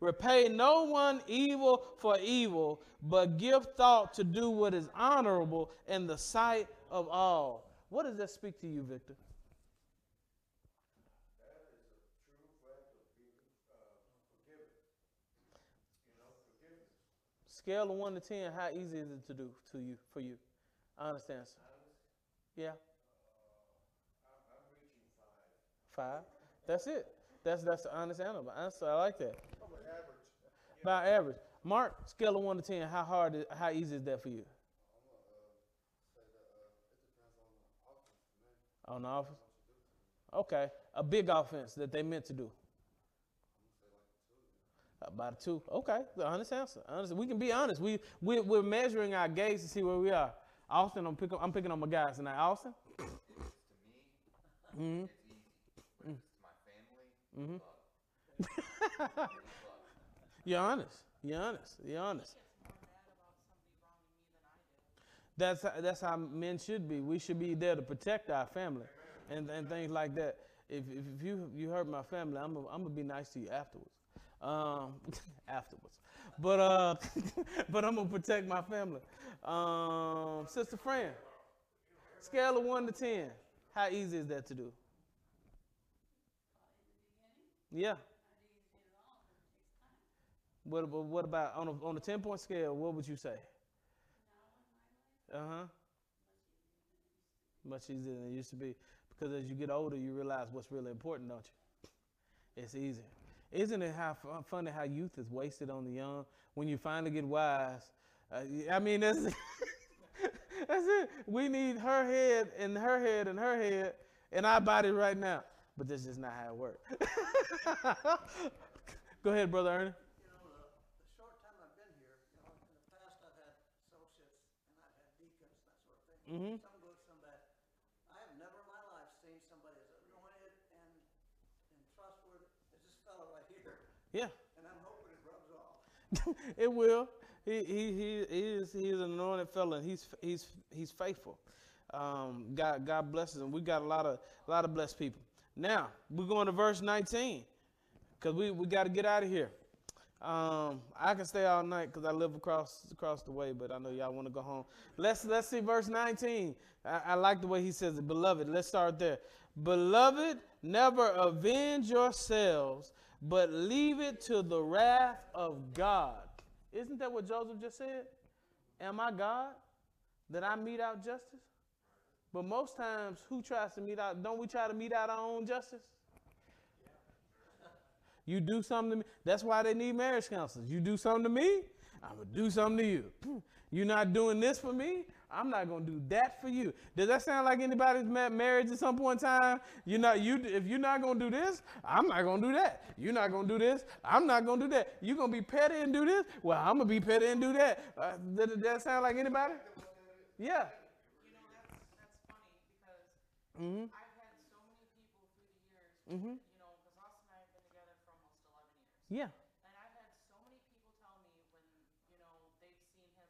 Repay no one evil for evil, but give thought to do what is honorable in the sight of all. What does that speak to you, Victor? Scale of one to ten, how easy is it to do to you for you? I understand. Sir. Yeah. Five. That's it. That's that's the honest answer. I like that. About average. Mark, scale of one to ten, how hard, is, how easy is that for you? On the offense? Okay. A big offense that they meant to do. About a two. Okay. The honest answer. Honest. We can be honest. We, we, we're measuring our gauge to see where we are. Austin, I'm, pick, I'm picking on my guys tonight. Austin? to me, Mm-hmm. it's easy. But it's to my family, luck. *laughs* You're honest. You're honest. You're honest. Gets more mad about somebody wronging me than I do. That's that's how men should be. We should be there to protect our family and, and things like that. If, if, you you hurt my family, I'm I'm gonna be nice to you afterwards. Um, *laughs* afterwards, but uh, *laughs* but I'm gonna protect my family. Um, Sister Fran, scale of one to ten, how easy is that to do? Yeah. What what about on a on a ten point scale? What would you say? Uh huh. Much easier than it used to be. Because as you get older, you realize what's really important, don't you? It's easier. Isn't it how fu- funny how youth is wasted on the young? When you finally get wise, uh, I mean, that's, *laughs* that's it. We need her head and her head and her head and our body right now. But this is not how it works. *laughs* Go ahead, Brother Ernie. You know, the, the short time I've been here, you know, in the past I've had associates and I've had deacons, that sort of thing. Mhm. Some good, some bad. I have never in my life seen somebody as anointed and, and trustworthy as this fellow right here. Yeah. And I'm hoping it rubs off. *laughs* it will. He, he, he is he is an anointed fellow. And he's he's he's faithful. Um, God God blesses him. We got a lot of a lot of blessed people. Now we're going to verse 19 because we, we got to get out of here. Um, I can stay all night because I live across across the way, but I know y'all want to go home. Let's let's see verse 19. I, I like the way he says it, beloved. Let's start there. Beloved, never avenge yourselves, but leave it to the wrath of God. Isn't that what Joseph just said? Am I God that I mete out justice? But most times, who tries to mete out? Don't we try to mete out our own justice? You do something to me. That's why they need marriage counselors. You do something to me, I'm gonna do something to you. You're not doing this for me. I'm not gonna do that for you. Does that sound like anybody's ma- marriage at some point in time? You're not you. If you're not gonna do this, I'm not gonna do that. You're not gonna do this. I'm not gonna do that. You're gonna be petty and do this. Well, I'm gonna be petty and do that. Uh, does does that sound like anybody? Yeah. You know, that's that's funny because Mm-hmm. I've had so many people through the years, Mm-hmm. you know, because Austin and I have been together for almost 11 years. Yeah. And I've had so many people tell me when, you know, they've seen him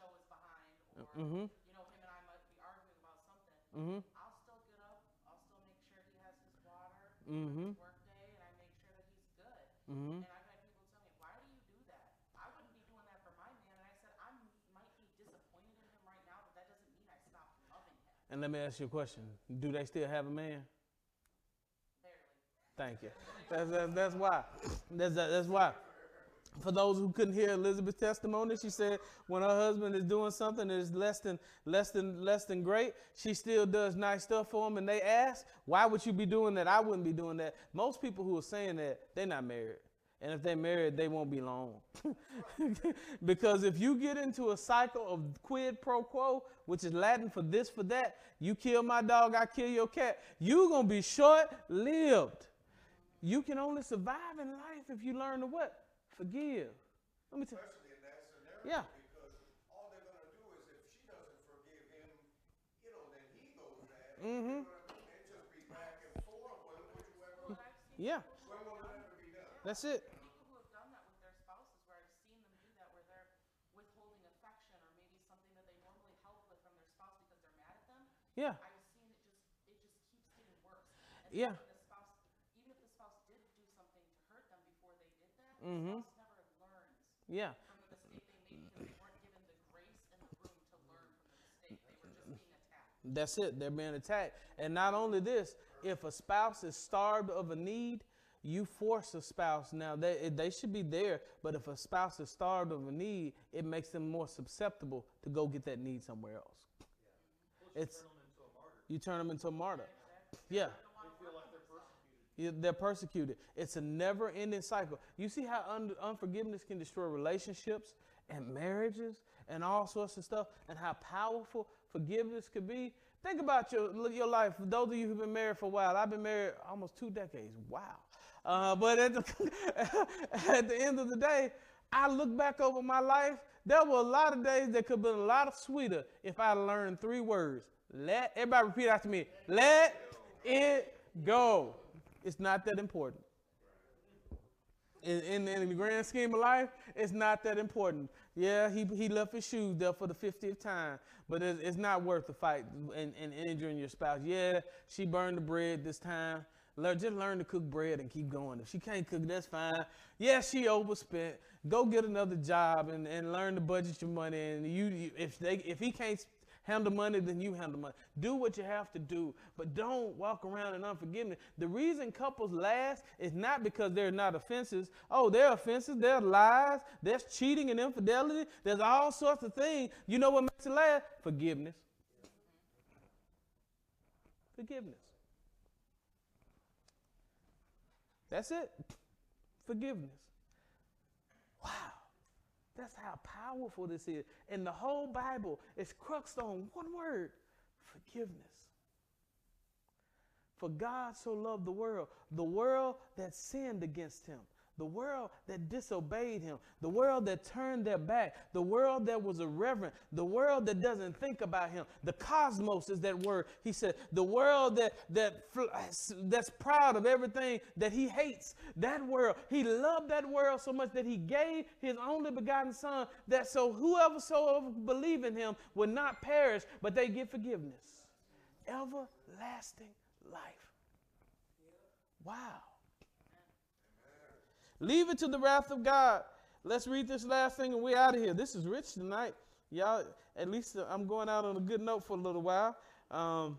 show his behind or, Mm-hmm. you know, him and I might be arguing about something. Mm-hmm. I'll still get up, I'll still make sure he has his water, Mm-hmm. his work day, and I make sure that he's good. Mm-hmm. And I've had people tell me, why do you do that? I wouldn't be doing that for my man. And I said, I might be disappointed in him right now, but that doesn't mean I stopped loving him. And let me ask you a question: Do they still have a man? Thank you. That's, that's, that's why. That's, that's why. For those who couldn't hear Elizabeth's testimony, she said when her husband is doing something that is less than less than less than great, she still does nice stuff for him. And they ask, "Why would you be doing that? I wouldn't be doing that." Most people who are saying that they're not married, and if they're married, they won't be long. *laughs* because if you get into a cycle of quid pro quo, which is Latin for this for that, you kill my dog, I kill your cat. You're gonna be short lived. You can only survive in life if you learn to what? Forgive. Let me tell Especially in that scenario. Yeah. Because all they're gonna do is if she doesn't forgive him, you know, then he goes mad. Mm-hmm. It just be back and forth, when would you ever, Yeah, when will be done? that's it. people who have done that with their spouses, where I've seen them do that, where they're withholding affection or maybe something that they normally help with from their spouse because they're mad at them. Yeah, I've seen it just it just keeps getting worse. And Yeah. Mm-hmm. being attacked. That's it. They're being attacked. And not only this, if a spouse is starved of a need, you force a spouse. Now they they should be there, but if a spouse is starved of a need, it makes them more susceptible to go get that need somewhere else. It's you turn them into a martyr. Yeah. They're persecuted. It's a never-ending cycle. You see how un- unforgiveness can destroy relationships and marriages and all sorts of stuff, and how powerful forgiveness could be. Think about your your life. Those of you who've been married for a while, I've been married almost two decades. Wow. Uh, but at the, *laughs* at the end of the day, I look back over my life. There were a lot of days that could have been a lot sweeter if I learned three words. Let everybody repeat after me. Let it go. It's not that important. In, in, in the grand scheme of life, it's not that important. Yeah, he, he left his shoes there for the 50th time, but it's, it's not worth the fight and, and injuring your spouse. Yeah, she burned the bread this time. Learn, just learn to cook bread and keep going. If she can't cook, that's fine. Yeah, she overspent. Go get another job and, and learn to budget your money. And you, you if they if he can't handle money, then you handle money. Do what you have to do, but don't walk around in unforgiveness. The reason couples last is not because they're not offenses. Oh, there are offenses, there are lies, there's cheating and infidelity, there's all sorts of things. You know what makes it last? Forgiveness. Forgiveness. That's it. Forgiveness. Wow. That's how powerful this is. And the whole Bible is cruxed on one word forgiveness. For God so loved the world, the world that sinned against him, the world that disobeyed him, the world that turned their back, the world that was irreverent, the world that doesn't think about him. The cosmos is that word. He said, the world that that that's proud of everything that he hates. That world. He loved that world so much that he gave his only begotten son that so whoever so believe in him would not perish, but they get forgiveness. Everlasting life. Wow. Leave it to the wrath of God. Let's read this last thing and we're out of here. This is rich tonight. Y'all, at least I'm going out on a good note for a little while. Um,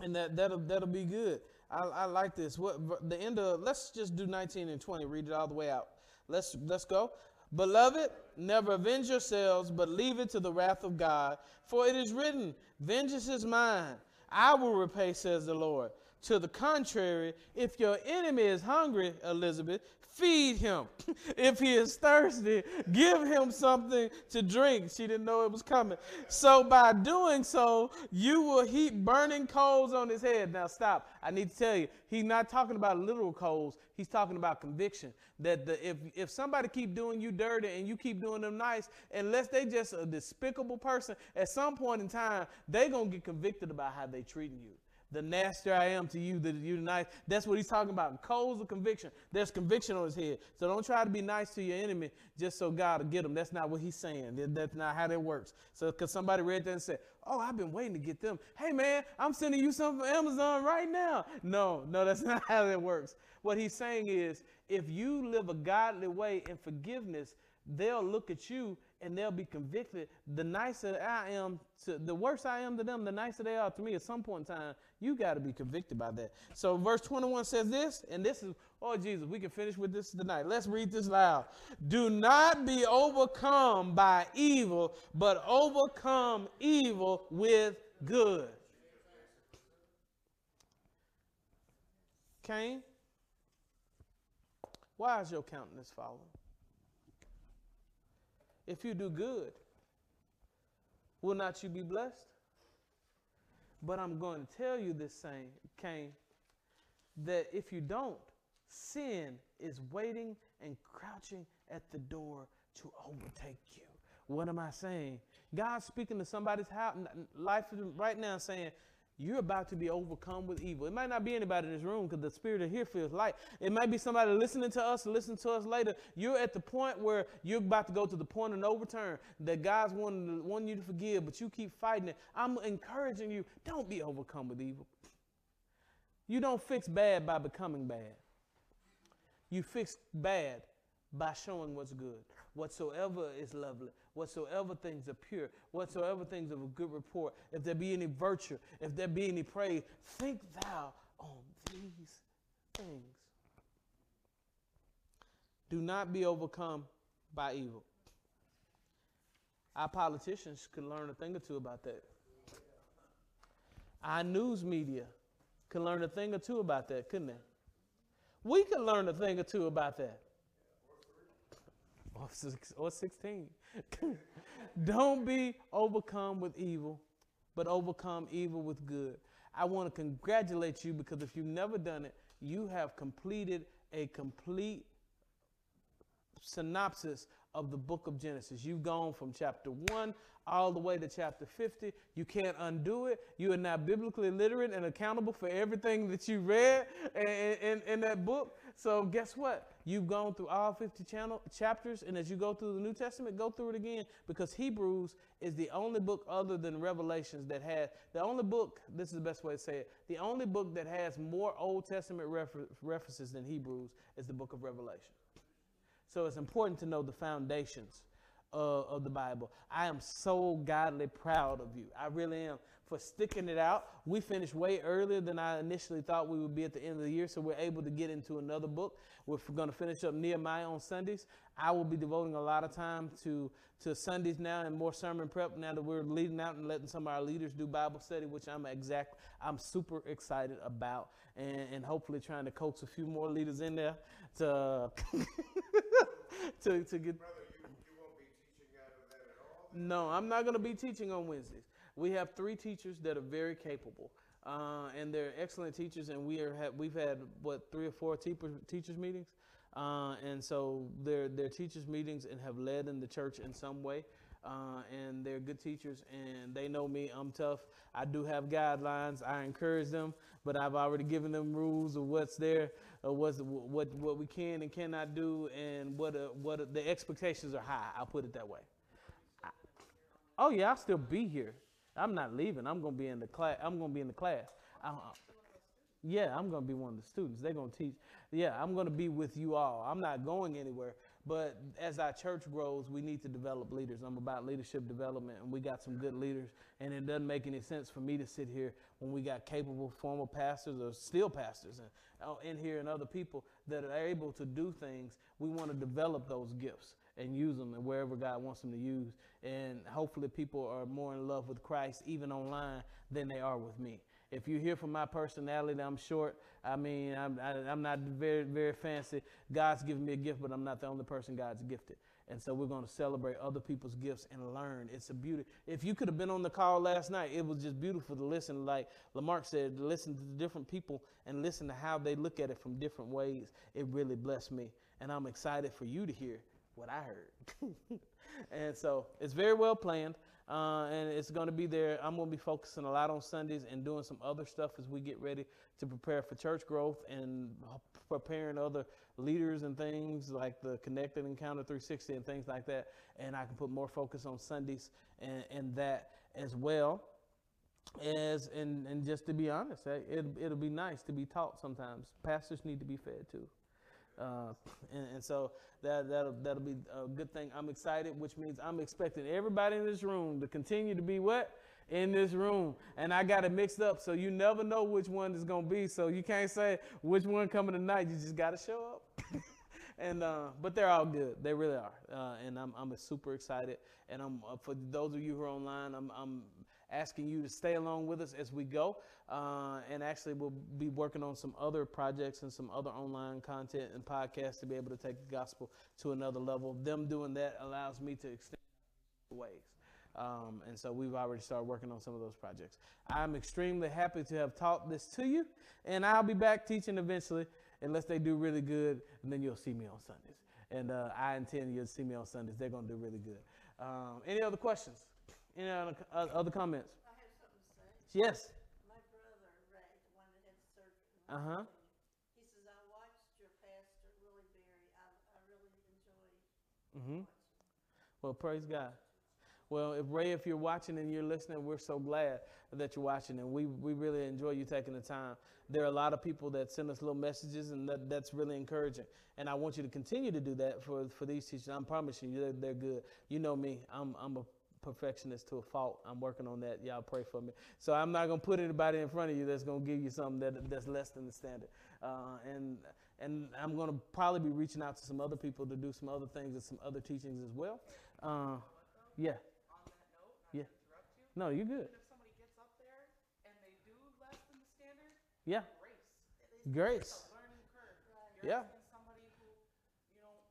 and that, that'll, that'll be good. I, I like this. What the end of let's just do 19 and 20, read it all the way out. Let's let's go. Beloved, never avenge yourselves, but leave it to the wrath of God. For it is written, Vengeance is mine, I will repay, says the Lord. To the contrary, if your enemy is hungry, Elizabeth, feed him. *laughs* if he is thirsty, give him something to drink. She didn't know it was coming. So by doing so, you will heap burning coals on his head. Now stop. I need to tell you, he's not talking about literal coals. He's talking about conviction. That the, if if somebody keep doing you dirty and you keep doing them nice, unless they just a despicable person, at some point in time, they gonna get convicted about how they treating you the nastier I am to you, the you nice. That's what he's talking about. Coals of conviction. There's conviction on his head. So don't try to be nice to your enemy just so God will get them. That's not what he's saying. That- That's not how that works. So because somebody read that and said, "Oh, I've been waiting to get them." Hey man, I'm sending you something from Amazon right now. No, no, that's *laughs* not how that works. What he's saying is, if you live a godly way in forgiveness, they'll look at you and they'll be convicted. The nicer I am, to, the worse I am to them, the nicer they are to me. At some point in time, you got to be convicted by that. So, verse 21 says this, and this is, oh Jesus, we can finish with this tonight. Let's read this loud. Do not be overcome by evil, but overcome evil with good. Cain, why is your countenance fallen? If you do good, will not you be blessed? But I'm going to tell you this saying, Cain, that if you don't, sin is waiting and crouching at the door to overtake you. What am I saying? God's speaking to somebody's house, life right now saying, you're about to be overcome with evil. It might not be anybody in this room because the spirit of here feels light. It might be somebody listening to us, listen to us later. You're at the point where you're about to go to the point of no return that God's wanting, wanting you to forgive, but you keep fighting it. I'm encouraging you, don't be overcome with evil. You don't fix bad by becoming bad. You fix bad by showing what's good. Whatsoever is lovely, whatsoever things are pure, whatsoever things of a good report, if there be any virtue, if there be any praise, think thou on these things. Do not be overcome by evil. Our politicians could learn a thing or two about that. Our news media could learn a thing or two about that, couldn't they? We could learn a thing or two about that. Or, six, or 16. *laughs* Don't be overcome with evil, but overcome evil with good. I want to congratulate you because if you've never done it, you have completed a complete synopsis of the book of Genesis. You've gone from chapter 1 all the way to chapter 50. You can't undo it. You are now biblically literate and accountable for everything that you read in, in, in that book. So, guess what? You've gone through all 50 channel, chapters, and as you go through the New Testament, go through it again because Hebrews is the only book other than Revelations that has the only book, this is the best way to say it, the only book that has more Old Testament refer, references than Hebrews is the book of Revelation. So it's important to know the foundations uh, of the Bible. I am so godly proud of you. I really am for sticking it out. We finished way earlier than I initially thought we would be at the end of the year, so we're able to get into another book. We're going to finish up Nehemiah on Sundays. I will be devoting a lot of time to to Sundays now and more sermon prep now that we're leading out and letting some of our leaders do Bible study, which I'm exact I'm super excited about, and, and hopefully trying to coax a few more leaders in there to *laughs* to to get. Brother, you, you won't be teaching out of that at all? No, I'm not going to be teaching on Wednesdays. We have three teachers that are very capable, uh, and they're excellent teachers. And we are ha- we've had what three or four teachers teachers meetings, uh, and so they're they're teachers meetings and have led in the church in some way. Uh, and they're good teachers, and they know me. I'm tough. I do have guidelines. I encourage them, but I've already given them rules of what's there, of what's what what we can and cannot do, and what uh, what the expectations are high. I'll put it that way. Oh yeah, I'll still be here. I'm not leaving. I'm gonna be in the class. I'm gonna be in the class. I, yeah, I'm gonna be one of the students. They're gonna teach. Yeah, I'm gonna be with you all. I'm not going anywhere. But as our church grows, we need to develop leaders. I'm about leadership development, and we got some good leaders. And it doesn't make any sense for me to sit here when we got capable former pastors or still pastors and uh, in here and other people that are able to do things. We want to develop those gifts and use them and wherever God wants them to use. And hopefully, people are more in love with Christ even online than they are with me. If you hear from my personality, I'm short. I mean, I'm, I, am i am not very, very fancy. God's given me a gift, but I'm not the only person God's gifted. And so we're going to celebrate other people's gifts and learn. It's a beauty. If you could have been on the call last night, it was just beautiful to listen. Like Lamar said, listen to different people and listen to how they look at it from different ways. It really blessed me. And I'm excited for you to hear what I heard. *laughs* and so it's very well planned. Uh, and it's going to be there. I'm going to be focusing a lot on Sundays and doing some other stuff as we get ready to prepare for church growth and preparing other leaders and things like the Connected Encounter 360 and things like that. And I can put more focus on Sundays and, and that as well. As and, and just to be honest, it, it'll be nice to be taught sometimes. Pastors need to be fed too. Uh, *laughs* and, and, so that that'll that'll be a good thing. I'm excited, which means I'm expecting everybody in this room to continue to be what in this room, and I got it mixed up, so you never know which one is gonna be. So you can't say which one coming tonight. You just gotta show up. *laughs* and uh, but they're all good. They really are, uh, and I'm I'm super excited. And I'm uh, for those of you who are online, I'm I'm asking you to stay along with us as we go. Uh, and actually, we'll be working on some other projects and some other online content and podcasts to be able to take the gospel to another level. Them doing that allows me to extend ways. Um, and so we've already started working on some of those projects. I'm extremely happy to have taught this to you, and I'll be back teaching eventually, unless they do really good, and then you'll see me on Sundays. And uh, I intend you'll see me on Sundays. They're going to do really good. Um, any other questions? Any other, uh, other comments? I have something to say. Yes. My brother Uh huh. He says, I watched your pastor, Willie Berry. I, I really enjoyed Mm-hmm. Well, praise God. Well, if Ray, if you're watching and you're listening, we're so glad that you're watching, and we, we really enjoy you taking the time. There are a lot of people that send us little messages, and that, that's really encouraging. And I want you to continue to do that for, for these teachers. I'm promising you, they're, they're good. You know me, I'm, I'm a perfectionist to a fault. I'm working on that. Y'all pray for me. So I'm not gonna put anybody in front of you that's gonna give you something that that's less than the standard. Uh, and and I'm gonna probably be reaching out to some other people to do some other things and some other teachings as well. Uh, yeah. Note, Yeah. to interrupt you, No, you're good. even if somebody gets up there and they do less than the standard, Yeah. grace. Grace. It's a learning curve. You're Yeah. asking somebody who, you know,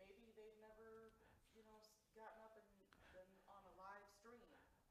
maybe they've never, you know, s- gotten up and been on a live stream.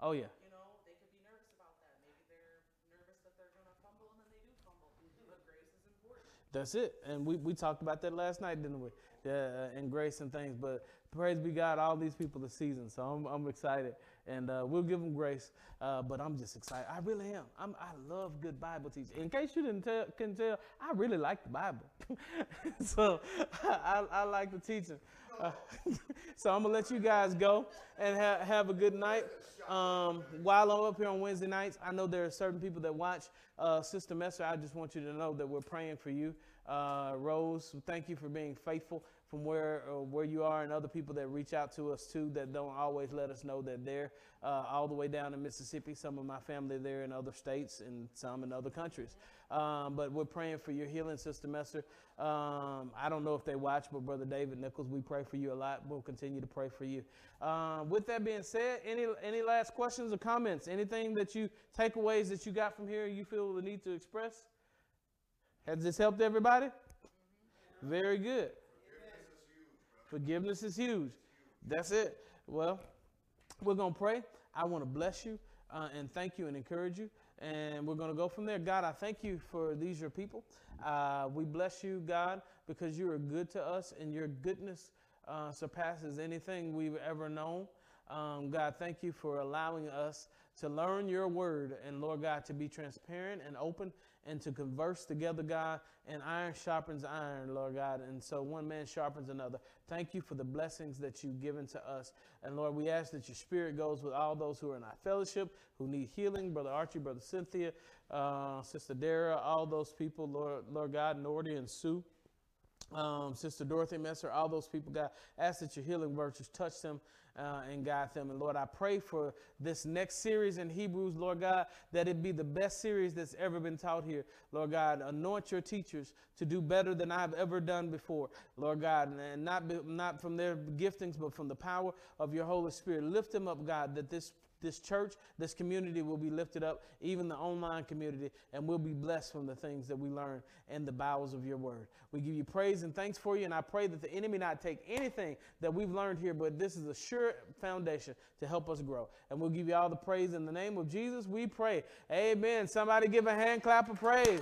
Oh yeah. You know, they could be nervous about that. Maybe they're nervous that they're going to fumble and then they do fumble. But grace is important. That's it. And we, we talked about that last night, didn't we? Yeah, and grace and things. But praise be God, all these people are seasoned. So I'm, I'm excited. And uh, we'll give them grace. Uh, but I'm just excited. I really am. I'm, I love good Bible teaching. In case you didn't tell, can tell, I really like the Bible. *laughs* so I, I like the teaching. Uh, *laughs* so I'm to let you guys go and ha- have a good night. Um, while I'm up here on Wednesday nights, I know there are certain people that watch. Uh, Sister Messer, I just want you to know that we're praying for you. Uh, Rose, thank you for being faithful from where uh, where you are, and other people that reach out to us too that don't always let us know that they're uh, all the way down in Mississippi. Some of my family there in other states, and some in other countries. Um, but we're praying for your healing, Sister Messer. Um, I don't know if they watch, but Brother David Nichols, we pray for you a lot. We'll continue to pray for you. Uh, with that being said, any any last questions or comments? Anything that you takeaways that you got from here you feel the need to express? Has this helped everybody? Very good. Forgiveness is huge. That's it. Well, we're going to pray. I want to bless you uh, and thank you and encourage you. And we're going to go from there. God, I thank you for these, your people. Uh, we bless you, God, because you are good to us and your goodness uh, surpasses anything we've ever known. Um, God, thank you for allowing us to learn your word and, Lord God, to be transparent and open and to converse together, God. And iron sharpens iron, Lord God. And so one man sharpens another. Thank you for the blessings that you've given to us. And Lord, we ask that your spirit goes with all those who are in our fellowship, who need healing, Brother Archie, Brother Cynthia, uh, Sister Dara, all those people, Lord, Lord God, Nordy and Sue um, Sister Dorothy Messer, all those people, God, ask that your healing virtues touch them uh, and guide them. And Lord, I pray for this next series in Hebrews, Lord God, that it be the best series that's ever been taught here. Lord God, anoint your teachers to do better than I've ever done before, Lord God, and not, be, not from their giftings, but from the power of your Holy Spirit. Lift them up, God, that this this church, this community will be lifted up, even the online community, and we'll be blessed from the things that we learn in the bowels of your word. We give you praise and thanks for you, and I pray that the enemy not take anything that we've learned here, but this is a sure foundation to help us grow. And we'll give you all the praise in the name of Jesus. We pray. Amen. Somebody give a hand clap of praise.